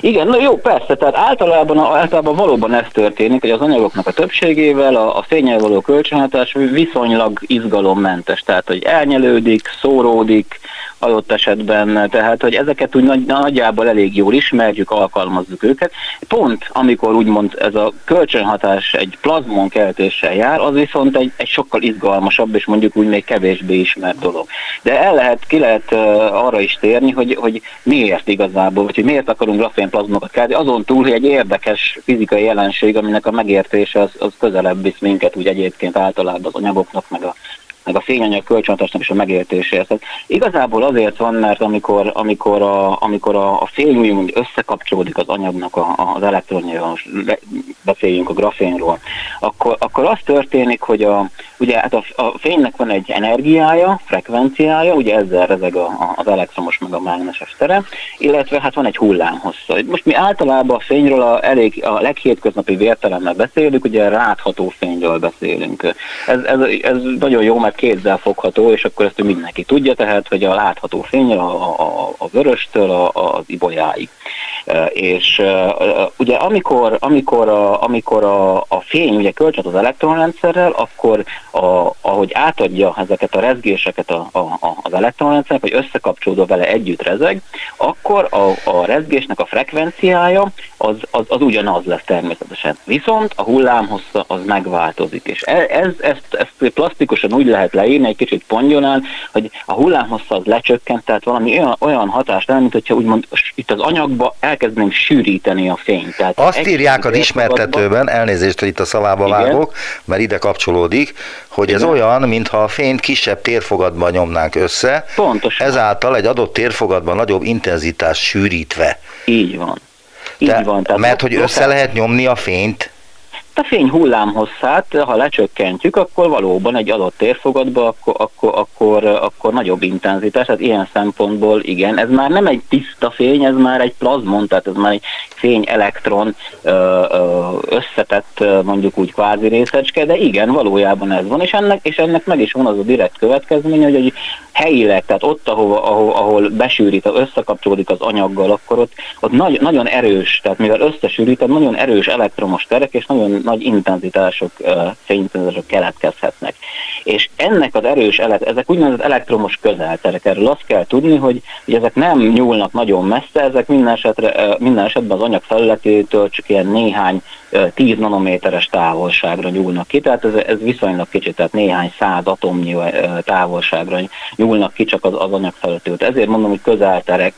Speaker 4: Igen, na jó, persze, tehát általában, általában valóban ez történik, hogy az anyagoknak a többségével a, a fényel való kölcsönhatás viszonylag izgalommentes, tehát hogy elnyelődik, szóródik, adott esetben, tehát hogy ezeket úgy nagy, nagyjából elég jól ismerjük, alkalmazzuk őket. Pont amikor úgymond ez a kölcsönhatás egy plazmon keltéssel jár, az viszont egy, egy sokkal izgalmasabb és mondjuk úgy még kevésbé ismert dolog. De el lehet, ki lehet uh, arra is térni, hogy, hogy miért igazából, vagy hogy miért akarunk grafénplazmokat kelteni, azon túl, hogy egy érdekes fizikai jelenség, aminek a megértése az, az közelebb visz minket úgy egyébként általában az anyagoknak, meg a meg a fényanyag kölcsönhatásnak is a megértéséhez. Tehát igazából azért van, mert amikor, amikor, a, amikor a, a úgymond összekapcsolódik az anyagnak a, az elektronjával, beszéljünk a grafénról, akkor, akkor az történik, hogy a, ugye hát a, a fénynek van egy energiája, frekvenciája, ugye ezzel rezeg a, a, az elektromos meg a mágneses tere, illetve hát van egy hullámhossza. Most mi általában a fényről a, elég, a leghétköznapi vértelemmel beszélünk, ugye látható fényről beszélünk. Ez, ez, ez nagyon jó, mert kézzel fogható, és akkor ezt mindenki tudja, tehát, hogy a látható fény a, a, a vöröstől a, az ibolyáig. És ugye amikor, amikor, a, amikor a, a fény ugye kölcsön az elektronrendszerrel, akkor a, ahogy átadja ezeket a rezgéseket a, a, az elektronrendszernek, hogy összekapcsolódva vele együtt rezeg, akkor a, a rezgésnek a frekvenciája az, az, az ugyanaz lesz természetesen. Viszont a hullámhossza az megváltozik, és e, ez, ezt, ezt plastikusan úgy lehet leírni, egy kicsit pongyonál, hogy a hullámhossza az lecsökkent, tehát valami olyan, olyan hatást nem, mint hogyha úgymond itt az anyagba elkezdenénk sűríteni a fényt. Tehát
Speaker 2: Azt írják az ismertetőben, elnézést, hogy itt a szavába Igen. vágok, mert ide kapcsolódik, hogy Igen. ez olyan, mintha a fényt kisebb térfogatban nyomnánk össze,
Speaker 4: Pontosan.
Speaker 2: ezáltal egy adott térfogatban nagyobb intenzitás sűrítve.
Speaker 4: Így van. Így
Speaker 2: De,
Speaker 4: van.
Speaker 2: Tehát mert hogy össze lehet nyomni a fényt,
Speaker 4: a fény hullámhosszát, ha lecsökkentjük, akkor valóban egy adott térfogatba, akkor, akkor, akkor, akkor nagyobb intenzitás, tehát ilyen szempontból igen, ez már nem egy tiszta fény, ez már egy plazmon, tehát ez már egy fény-elektron összetett mondjuk úgy kvázi részecske, de igen, valójában ez van, és ennek, és ennek meg is van az a direkt következménye, hogy, hogy helyileg, tehát ott, ahol, ahol, ahol besűrít, összekapcsolódik az anyaggal, akkor ott, ott nagy, nagyon erős, tehát mivel összesűrít, nagyon erős elektromos terek, és nagyon nagy intenzitások, fényintenzitások keletkezhetnek. És ennek az erős, ezek úgynevezett elektromos közelterek, erről azt kell tudni, hogy, hogy ezek nem nyúlnak nagyon messze, ezek minden, esetre, minden esetben az anyag felületétől csak ilyen néhány 10 nanométeres távolságra nyúlnak ki, tehát ez, ez viszonylag kicsit, tehát néhány száz atomnyi távolságra nyúlnak ki csak az, az anyag felületétől. Ezért mondom, hogy közelterek,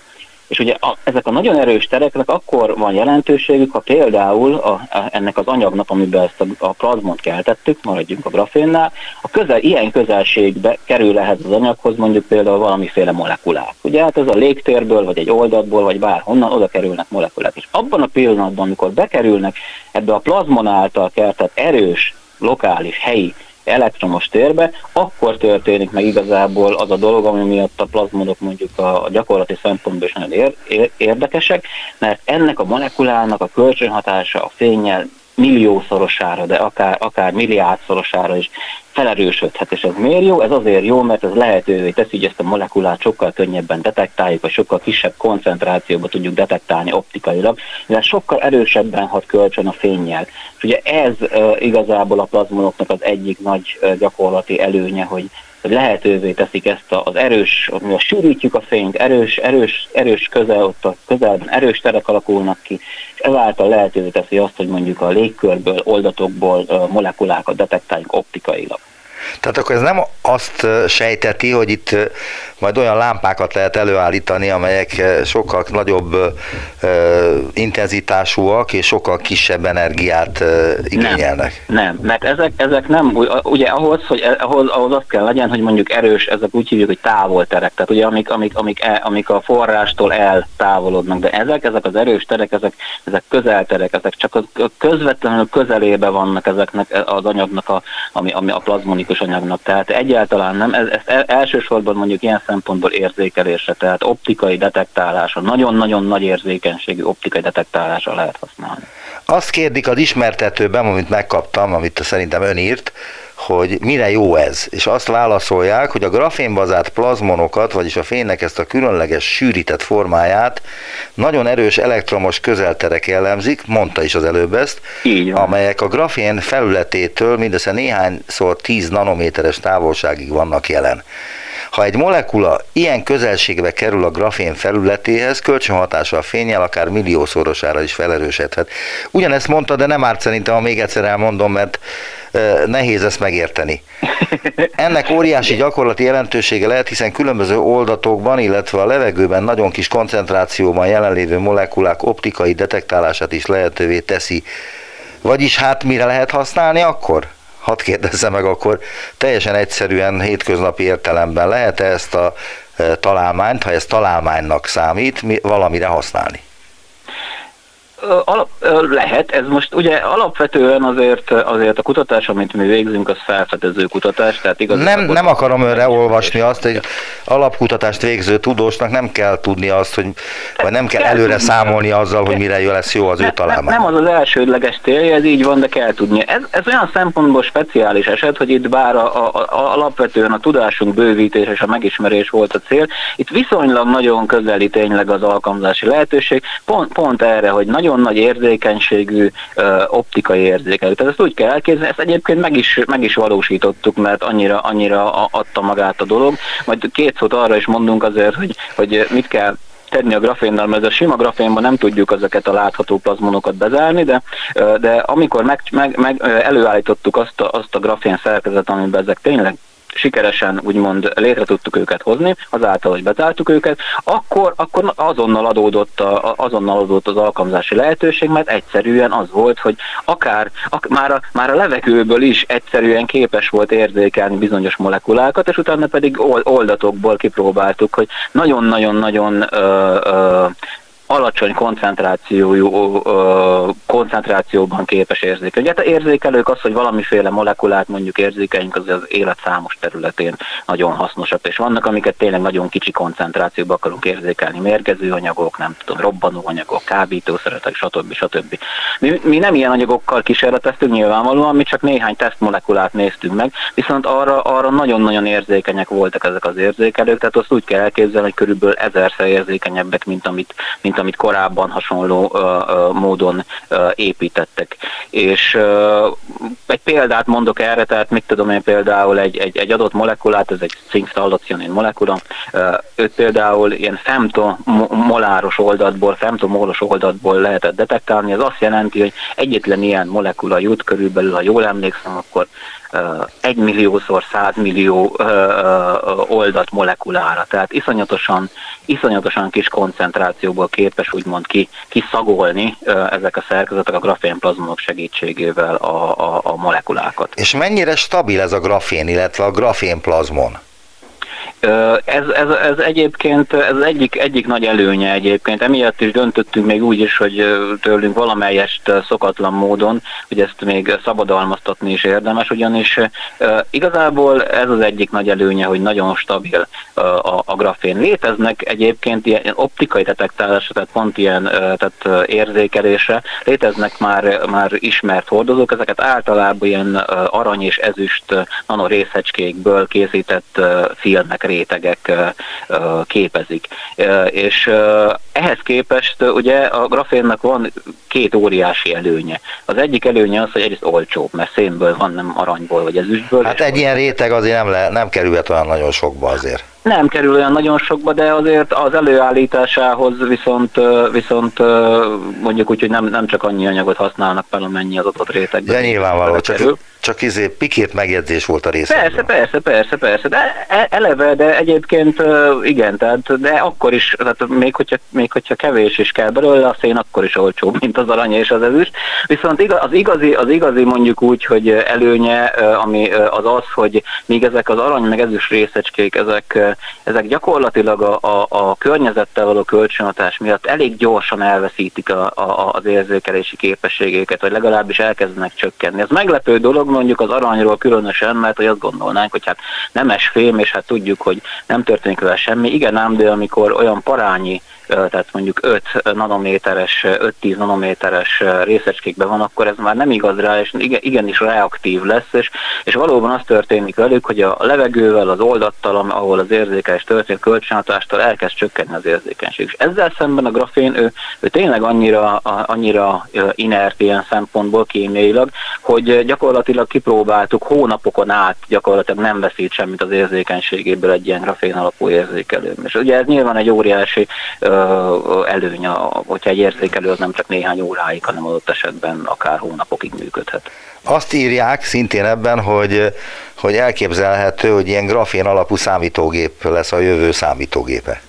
Speaker 4: És ugye a, ezek a nagyon erős tereknek akkor van jelentőségük, ha például a, a, ennek az anyagnak, amiben ezt a, a plazmont keltettük, maradjunk a grafénnál, a közel, ilyen közelségbe kerül ehhez az anyaghoz mondjuk például valamiféle molekulák. Ugye hát ez a légtérből, vagy egy oldatból, vagy bárhonnan oda kerülnek molekulák. És abban a pillanatban, amikor bekerülnek ebbe a plazmon által keltett erős, lokális, helyi elektromos térbe, akkor történik meg igazából az a dolog, ami miatt a plazmodok mondjuk a gyakorlati szempontból is nagyon ér, ér, érdekesek, mert ennek a molekulának a kölcsönhatása a fényel milliószorosára, de akár, akár milliárdszorosára is felerősödhet. És ez miért jó? Ez azért jó, mert ez lehetővé teszi, hogy ezt a molekulát sokkal könnyebben detektáljuk, vagy sokkal kisebb koncentrációba tudjuk detektálni optikailag, mivel sokkal erősebben hat kölcsön a fényjel. És ugye ez uh, igazából a plazmonoknak az egyik nagy uh, gyakorlati előnye, hogy hogy lehetővé teszik ezt az erős, a sűrítjük a fényt, erős, erős, erős közel, ott a közelben erős terek alakulnak ki, és ezáltal lehetővé teszi azt, hogy mondjuk a légkörből, oldatokból molekulákat detektáljuk optikailag.
Speaker 2: Tehát akkor ez nem azt sejteti, hogy itt majd olyan lámpákat lehet előállítani, amelyek sokkal nagyobb intenzitásúak és sokkal kisebb energiát igényelnek.
Speaker 4: Nem, nem mert ezek, ezek nem, ugye ahhoz, hogy e, ahhoz, ahhoz azt kell legyen, hogy mondjuk erős, ezek úgy hívjuk, hogy távolterek, tehát ugye amik, amik, amik, el, amik a forrástól eltávolodnak, de ezek, ezek az erős terek, ezek, ezek közelterek, ezek csak a közvetlenül közelébe vannak ezeknek az anyagnak, a, ami, ami a plazmonikus anyagnak, tehát egyáltalán nem, ez, ez elsősorban mondjuk ilyen szempontból érzékelésre, tehát optikai detektálásra, nagyon-nagyon nagy érzékenységű optikai detektálásra lehet használni.
Speaker 2: Azt kérdik az ismertetőben, amit megkaptam, amit szerintem ön írt, hogy mire jó ez, és azt válaszolják, hogy a grafénbazált plazmonokat, vagyis a fénynek ezt a különleges sűrített formáját nagyon erős elektromos közelterek jellemzik, mondta is az előbb ezt, amelyek a grafén felületétől mindössze néhányszor 10 nanométeres távolságig vannak jelen. Ha egy molekula ilyen közelségbe kerül a grafén felületéhez, kölcsönhatása a fényel akár milliószorosára is felerősödhet. Ugyanezt mondta, de nem árt szerintem, ha még egyszer elmondom, mert nehéz ezt megérteni. Ennek óriási gyakorlati jelentősége lehet, hiszen különböző oldatokban, illetve a levegőben nagyon kis koncentrációban jelenlévő molekulák optikai detektálását is lehetővé teszi. Vagyis hát mire lehet használni akkor? Hadd kérdezze meg akkor teljesen egyszerűen hétköznapi értelemben lehet-e ezt a e, találmányt, ha ez találmánynak számít, valamire használni?
Speaker 4: Alap, lehet, ez most ugye alapvetően azért, azért a kutatás, amit mi végzünk, az felfedező kutatás, tehát
Speaker 2: igaz. Nem, nem akarom önre olvasni azt, hogy alapkutatást végző tudósnak nem kell tudni azt, hogy vagy nem kell, kell előre tudni. számolni azzal, hogy mire lesz jó az ő találmány.
Speaker 4: Nem az az elsődleges célja, ez így van, de kell tudni. Ez, ez olyan szempontból speciális eset, hogy itt bár a, a, a, alapvetően a tudásunk bővítés és a megismerés volt a cél, itt viszonylag nagyon közeli tényleg az alkalmazási lehetőség, pont, pont erre, hogy nagyon nagyon nagy érzékenységű optikai érzékelő. Tehát ezt úgy kell elképzelni, ezt egyébként meg is, meg is valósítottuk, mert annyira, annyira adta magát a dolog. Majd két szót arra is mondunk azért, hogy, hogy mit kell tenni a grafénnal, mert a sima grafénban nem tudjuk ezeket a látható plazmonokat bezárni, de, de amikor meg, meg, meg előállítottuk azt a, azt a grafén szerkezet, amiben ezek tényleg sikeresen úgymond létre tudtuk őket hozni, azáltal, hogy bezártuk őket, akkor, akkor azonnal adódott, a, azonnal adódott az alkalmazási lehetőség, mert egyszerűen az volt, hogy akár, ak, már, a, már a levegőből is egyszerűen képes volt érzékelni bizonyos molekulákat, és utána pedig oldatokból kipróbáltuk, hogy nagyon-nagyon-nagyon alacsony koncentrációjú koncentrációban képes érzékelni. Hát érzékelők az, hogy valamiféle molekulát mondjuk érzékeljünk, az az élet számos területén nagyon hasznosak, és vannak, amiket tényleg nagyon kicsi koncentrációban akarunk érzékelni, mérgező anyagok, nem tudom, robbanó anyagok, kábítószeretek, stb. stb. Mi, mi nem ilyen anyagokkal kísérleteztünk nyilvánvalóan, mi csak néhány tesztmolekulát néztünk meg, viszont arra, arra nagyon-nagyon érzékenyek voltak ezek az érzékelők, tehát azt úgy kell elképzelni, hogy körülbelül ezerszer érzékenyebbek, mint amit, mint mint amit korábban hasonló módon építettek. És egy példát mondok erre, tehát mit tudom én például egy, egy, egy adott molekulát, ez egy szinkstallacionin molekula, őt például ilyen femtomoláros oldatból, femtomolos oldatból lehetett detektálni, ez azt jelenti, hogy egyetlen ilyen molekula jut körülbelül, ha jól emlékszem, akkor egy milliószor 100 millió oldat molekulára. Tehát iszonyatosan, iszonyatosan kis koncentrációból képes úgymond ki, kiszagolni ezek a szerkezetek a grafénplazmonok segítségével a, a, a molekulákat.
Speaker 2: És mennyire stabil ez a grafén, illetve a grafénplazmon?
Speaker 4: Ez, ez, ez egyébként ez egyik, egyik nagy előnye egyébként. Emiatt is döntöttünk még úgy is, hogy tőlünk valamelyest szokatlan módon, hogy ezt még szabadalmaztatni is érdemes, ugyanis igazából ez az egyik nagy előnye, hogy nagyon stabil a, a grafén. Léteznek egyébként ilyen optikai detektálásra, tehát pont ilyen tehát érzékelésre, léteznek már, már ismert hordozók, ezeket általában ilyen arany és ezüst nanorészecskékből készített filmek rétegek képezik. És ehhez képest ugye a grafénnak van két óriási előnye. Az egyik előnye az, hogy egyrészt olcsóbb, mert szénből van, nem aranyból vagy ezüstből.
Speaker 2: Hát egy ilyen réteg azért nem, le, nem kerülhet olyan nagyon sokba azért.
Speaker 4: Nem kerül olyan nagyon sokba, de azért az előállításához viszont, viszont mondjuk úgy, hogy nem, nem csak annyi anyagot használnak fel, amennyi az adott rétegben.
Speaker 2: De nyilvánvaló, csak, csak izé pikét megjegyzés volt a része.
Speaker 4: Persze, persze, persze, persze, de e, eleve, de egyébként igen, tehát, de akkor is, tehát még hogyha, még hogyha kevés is kell belőle, a szén akkor is olcsóbb, mint az arany és az ezüst. Viszont az igazi, az igazi mondjuk úgy, hogy előnye, ami az az, hogy míg ezek az arany meg ezüst részecskék, ezek, ezek gyakorlatilag a, a, a környezettel való kölcsönhatás miatt elég gyorsan elveszítik a, a, az érzékelési képességéket, vagy legalábbis elkezdenek csökkenni. Ez meglepő dolog, mondjuk az aranyról különösen, mert hogy azt gondolnánk, hogy hát nemes fém, és hát tudjuk, hogy nem történik vele semmi. Igen ám, de amikor olyan parányi tehát mondjuk 5 nanométeres, 5-10 nanométeres részecskékben van, akkor ez már nem igaz rá, és igenis reaktív lesz, és, és valóban az történik velük, hogy a levegővel, az oldattal, ahol az érzékelés történik, kölcsönhatástól elkezd csökkenni az érzékenység. És ezzel szemben a grafén, ő, ő tényleg annyira, annyira inert ilyen szempontból kémiailag, hogy gyakorlatilag kipróbáltuk hónapokon át, gyakorlatilag nem veszít semmit az érzékenységéből egy ilyen grafén alapú érzékelő. És ugye ez nyilván egy óriási előny, hogyha egy érzékelő az nem csak néhány óráig, hanem adott esetben akár hónapokig működhet.
Speaker 2: Azt írják szintén ebben, hogy, hogy elképzelhető, hogy ilyen grafén alapú számítógép lesz a jövő számítógépe.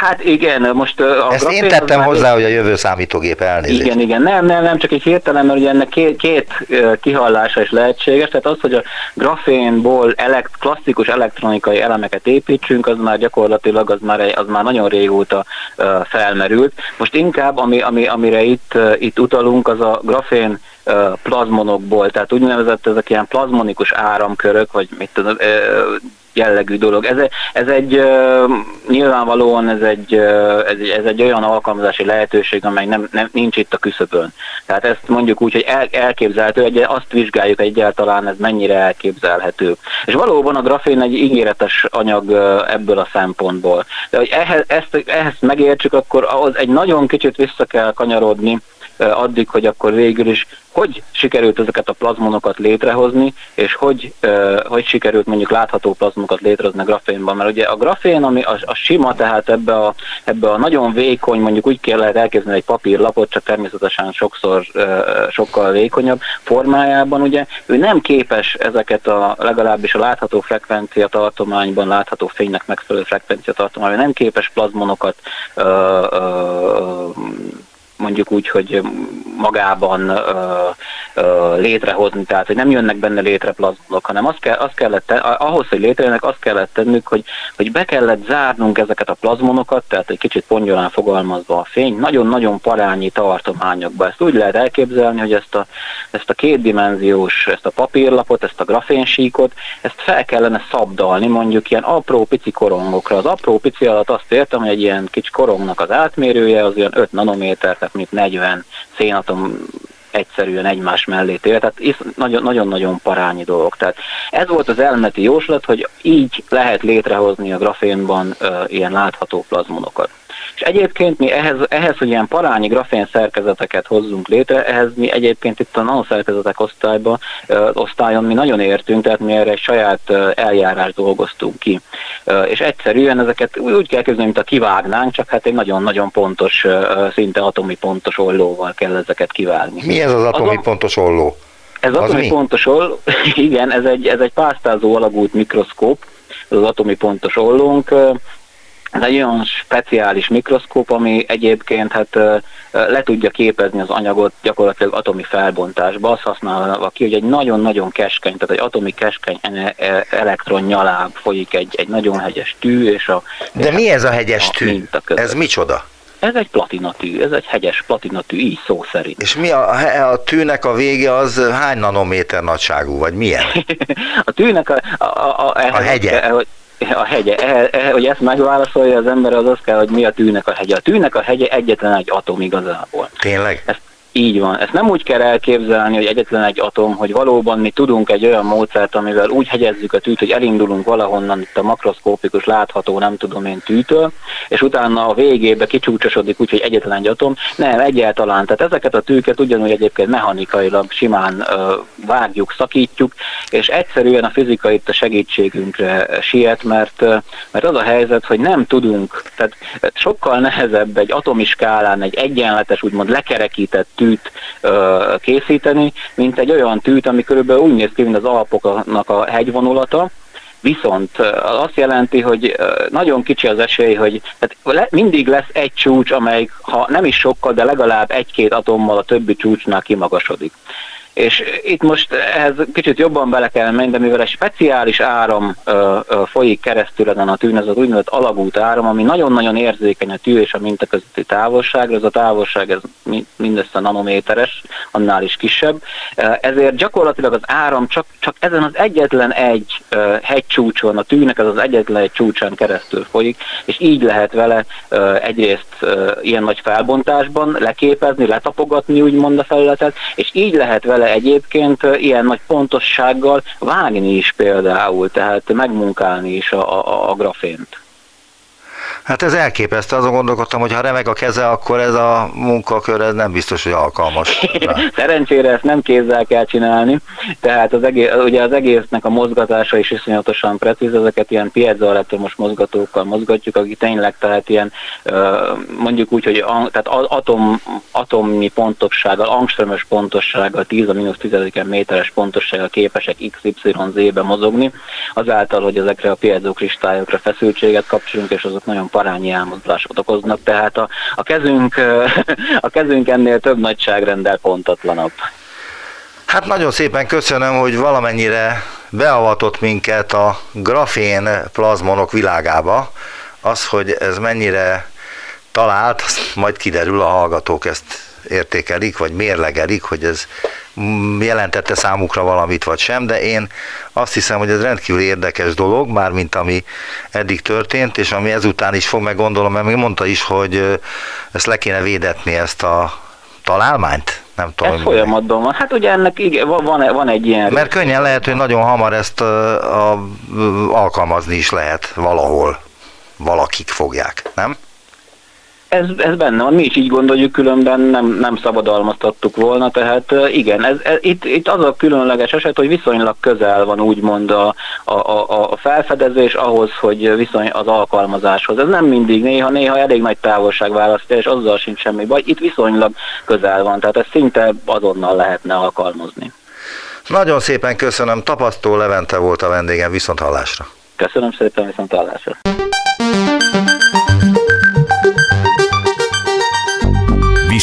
Speaker 4: Hát igen, most a
Speaker 2: Ezt én tettem hozzá, hogy a jövő számítógép elnézést.
Speaker 4: Igen, igen, nem, nem, nem, csak egy hirtelen, mert ugye ennek két, két kihallása is lehetséges, tehát az, hogy a grafénból elekt, klasszikus elektronikai elemeket építsünk, az már gyakorlatilag, az már, az már nagyon régóta felmerült. Most inkább, ami, ami, amire itt, itt utalunk, az a grafén plazmonokból, tehát úgynevezett ezek ilyen plazmonikus áramkörök, vagy mit tudom, jellegű dolog. Ez, ez egy nyilvánvalóan ez egy, ez, egy, ez egy olyan alkalmazási lehetőség, amely nem, nem, nincs itt a küszöbön. Tehát ezt mondjuk úgy, hogy el, elképzelhető, egy, azt vizsgáljuk egyáltalán, ez mennyire elképzelhető. És valóban a grafén egy ígéretes anyag ebből a szempontból. De hogy ehhez, ezt, ehhez megértsük, akkor ahhoz egy nagyon kicsit vissza kell kanyarodni, addig, hogy akkor végül is hogy sikerült ezeket a plazmonokat létrehozni, és hogy, hogy sikerült mondjuk látható plazmonokat létrehozni a grafénban. Mert ugye a grafén, ami a, a sima, tehát ebbe a, ebbe a nagyon vékony, mondjuk úgy kell lehet elképzelni egy papírlapot, csak természetesen sokszor sokkal vékonyabb formájában, ugye ő nem képes ezeket a legalábbis a látható frekvencia tartományban látható fénynek megfelelő frekvencia tartományban, nem képes plazmonokat ö, ö, mondjuk úgy, hogy magában ö, ö, létrehozni, tehát hogy nem jönnek benne létre plazmonok, hanem azt, kell, azt kellett, ahhoz, hogy létrejönnek, azt kellett tennünk, hogy, hogy be kellett zárnunk ezeket a plazmonokat, tehát egy kicsit pongyolán fogalmazva a fény, nagyon-nagyon parányi tartományokba. Ezt úgy lehet elképzelni, hogy ezt a, ezt a kétdimenziós, ezt a papírlapot, ezt a grafénsíkot, ezt fel kellene szabdalni mondjuk ilyen apró pici korongokra. Az apró pici alatt azt értem, hogy egy ilyen kicsi korongnak az átmérője az olyan 5 nanométer, tehát mint 40 szénatom egyszerűen egymás mellé tér, tehát nagyon-nagyon parányi dolog. Tehát ez volt az elméleti jóslat, hogy így lehet létrehozni a grafénban uh, ilyen látható plazmonokat. Egyébként mi ehhez, ehhez, hogy ilyen parányi grafén szerkezeteket hozzunk létre, ehhez mi egyébként itt a nanoszerkezetek osztályba, osztályon mi nagyon értünk, tehát mi erre egy saját eljárást dolgoztunk ki. És egyszerűen ezeket úgy kell képzelni, mint a kivágnánk, csak hát egy nagyon-nagyon pontos, szinte atomi pontos ollóval kell ezeket kivágni.
Speaker 2: Mi ez az atomi Azon, pontos olló?
Speaker 4: Ez
Speaker 2: Az
Speaker 4: atomi
Speaker 2: mi?
Speaker 4: pontos oll, igen, ez egy, ez egy pásztázó alagút mikroszkóp, ez az atomi pontos ollónk. Ez egy olyan speciális mikroszkóp, ami egyébként hát le tudja képezni az anyagot gyakorlatilag atomi felbontásba. Azt használva ki, hogy egy nagyon-nagyon keskeny, tehát egy atomi keskeny e- elektron nyaláb folyik egy, egy nagyon hegyes tű, és a...
Speaker 2: De mi ez a hegyes
Speaker 4: a
Speaker 2: tű? Ez micsoda?
Speaker 4: Ez egy platinatű, ez egy hegyes platinatű, így szó szerint.
Speaker 2: És mi a, a tűnek a vége az hány nanométer nagyságú, vagy milyen?
Speaker 4: A tűnek a, a, a, a, ehhez
Speaker 2: hegye.
Speaker 4: az Kell, hogy, a hegye, e, e, hogy ezt megválaszolja az ember, az az kell, hogy mi a tűnek a hegye. A tűnek a hegye egyetlen egy atom igazából.
Speaker 2: Tényleg?
Speaker 4: Ezt így van. Ezt nem úgy kell elképzelni, hogy egyetlen egy atom, hogy valóban mi tudunk egy olyan módszert, amivel úgy hegyezzük a tűt, hogy elindulunk valahonnan itt a makroszkópikus látható, nem tudom én tűtől, és utána a végébe kicsúcsosodik úgy, hogy egyetlen egy atom. Nem, egyáltalán. Tehát ezeket a tűket ugyanúgy egyébként mechanikailag simán ö, vágjuk, szakítjuk, és egyszerűen a fizika itt a segítségünkre siet, mert, mert az a helyzet, hogy nem tudunk, tehát sokkal nehezebb egy atomi skálán egy egyenletes, úgymond lekerekített tűt ö, készíteni, mint egy olyan tűt, ami körülbelül úgy néz ki, mint az Alpoknak a hegyvonulata, Viszont az azt jelenti, hogy nagyon kicsi az esély, hogy tehát mindig lesz egy csúcs, amelyik, ha nem is sokkal, de legalább egy-két atommal a többi csúcsnál kimagasodik. És itt most ehhez kicsit jobban bele kell menni, de mivel egy speciális áram ö, ö, folyik keresztül ezen a tűn, ez az úgynevezett alagút áram, ami nagyon-nagyon érzékeny a tű és a minta közötti távolságra, ez a távolság ez mi- mindössze nanométeres, annál is kisebb, ezért gyakorlatilag az áram csak, csak ezen az egyetlen egy ö, hegycsúcson, a tűnek ez az egyetlen egy csúcsán keresztül folyik, és így lehet vele ö, egyrészt ö, ilyen nagy felbontásban leképezni, letapogatni úgymond a felületet, és így lehet vele egyébként ö, ilyen nagy pontossággal vágni is például, tehát megmunkálni is a, a, a grafént.
Speaker 2: Hát ez elképesztő, azon gondolkodtam, hogy ha remeg a keze, akkor ez a munkakör ez nem biztos, hogy alkalmas.
Speaker 4: Szerencsére ezt nem kézzel kell csinálni, tehát az egész, ugye az egésznek a mozgatása is iszonyatosan precíz, ezeket ilyen piezoelektromos mozgatókkal mozgatjuk, akik tényleg tehát ilyen mondjuk úgy, hogy tehát atom, atomi pontossággal, angströmös pontossággal, 10 a mínusz 10 méteres pontossággal képesek XYZ-be mozogni, azáltal, hogy ezekre a piezokristályokra feszültséget kapcsolunk, és azok nagyon parányi elmozdulásokat okoznak, tehát a, a, kezünk, a kezünk ennél több nagyságrendel pontatlanabb.
Speaker 2: Hát nagyon szépen köszönöm, hogy valamennyire beavatott minket a grafén plazmonok világába. Az, hogy ez mennyire talált, majd kiderül, a hallgatók ezt értékelik, vagy mérlegelik, hogy ez jelentette számukra valamit, vagy sem, de én azt hiszem, hogy ez rendkívül érdekes dolog, mármint ami eddig történt, és ami ezután is fog, meg gondolom, mert még mondta is, hogy ezt le kéne védetni, ezt a találmányt? Nem tudom.
Speaker 4: Ez folyamatban van. Hát ugye ennek igen, van, van, egy ilyen...
Speaker 2: Mert könnyen lehet, hogy nagyon hamar ezt a, ö, alkalmazni is lehet valahol. Valakik fogják, nem?
Speaker 4: Ez, ez benne van, mi is így gondoljuk, különben nem, nem szabadalmaztattuk volna, tehát igen, ez, ez, itt, itt az a különleges eset, hogy viszonylag közel van úgymond a, a, a, a felfedezés ahhoz, hogy viszony az alkalmazáshoz. Ez nem mindig, néha, néha elég nagy távolság választja, és azzal sincs semmi baj. Itt viszonylag közel van, tehát ezt szinte azonnal lehetne alkalmazni.
Speaker 2: Nagyon szépen köszönöm, Tapasztó Levente volt a vendégem, viszont hallásra.
Speaker 4: Köszönöm szépen, viszont hallásra.